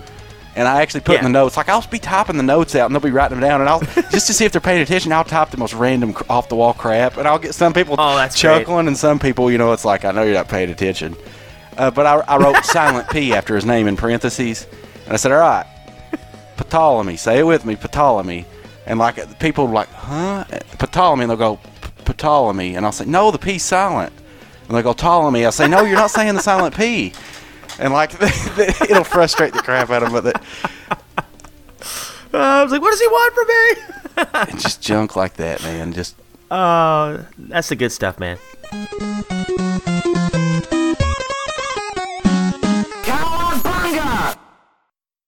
Speaker 5: And I actually put in
Speaker 4: Yeah.
Speaker 5: the notes, like I'll be typing the notes out, and they'll be writing them down, and I'll just to see if they're paying attention. I'll type the most random off the wall crap, and I'll get some people
Speaker 4: Oh, that's great.
Speaker 5: chuckling, and some people, you know, it's like I know you're not paying attention. Uh, but I, I wrote silent P after his name in parentheses, and I said, all right, Ptolemy, say it with me, Ptolemy. And like people like, huh? Ptolemy, and they'll go, "P- Ptolemy. And I'll say, no, the P's silent. And they go, Ptolemy. I'll say, no, you're not saying the silent P. And like, it'll frustrate the crap out of them. But
Speaker 4: Uh, I was like, what does he want from me?
Speaker 5: it's just junk like that, man. Just
Speaker 4: Oh, that's the good stuff, man.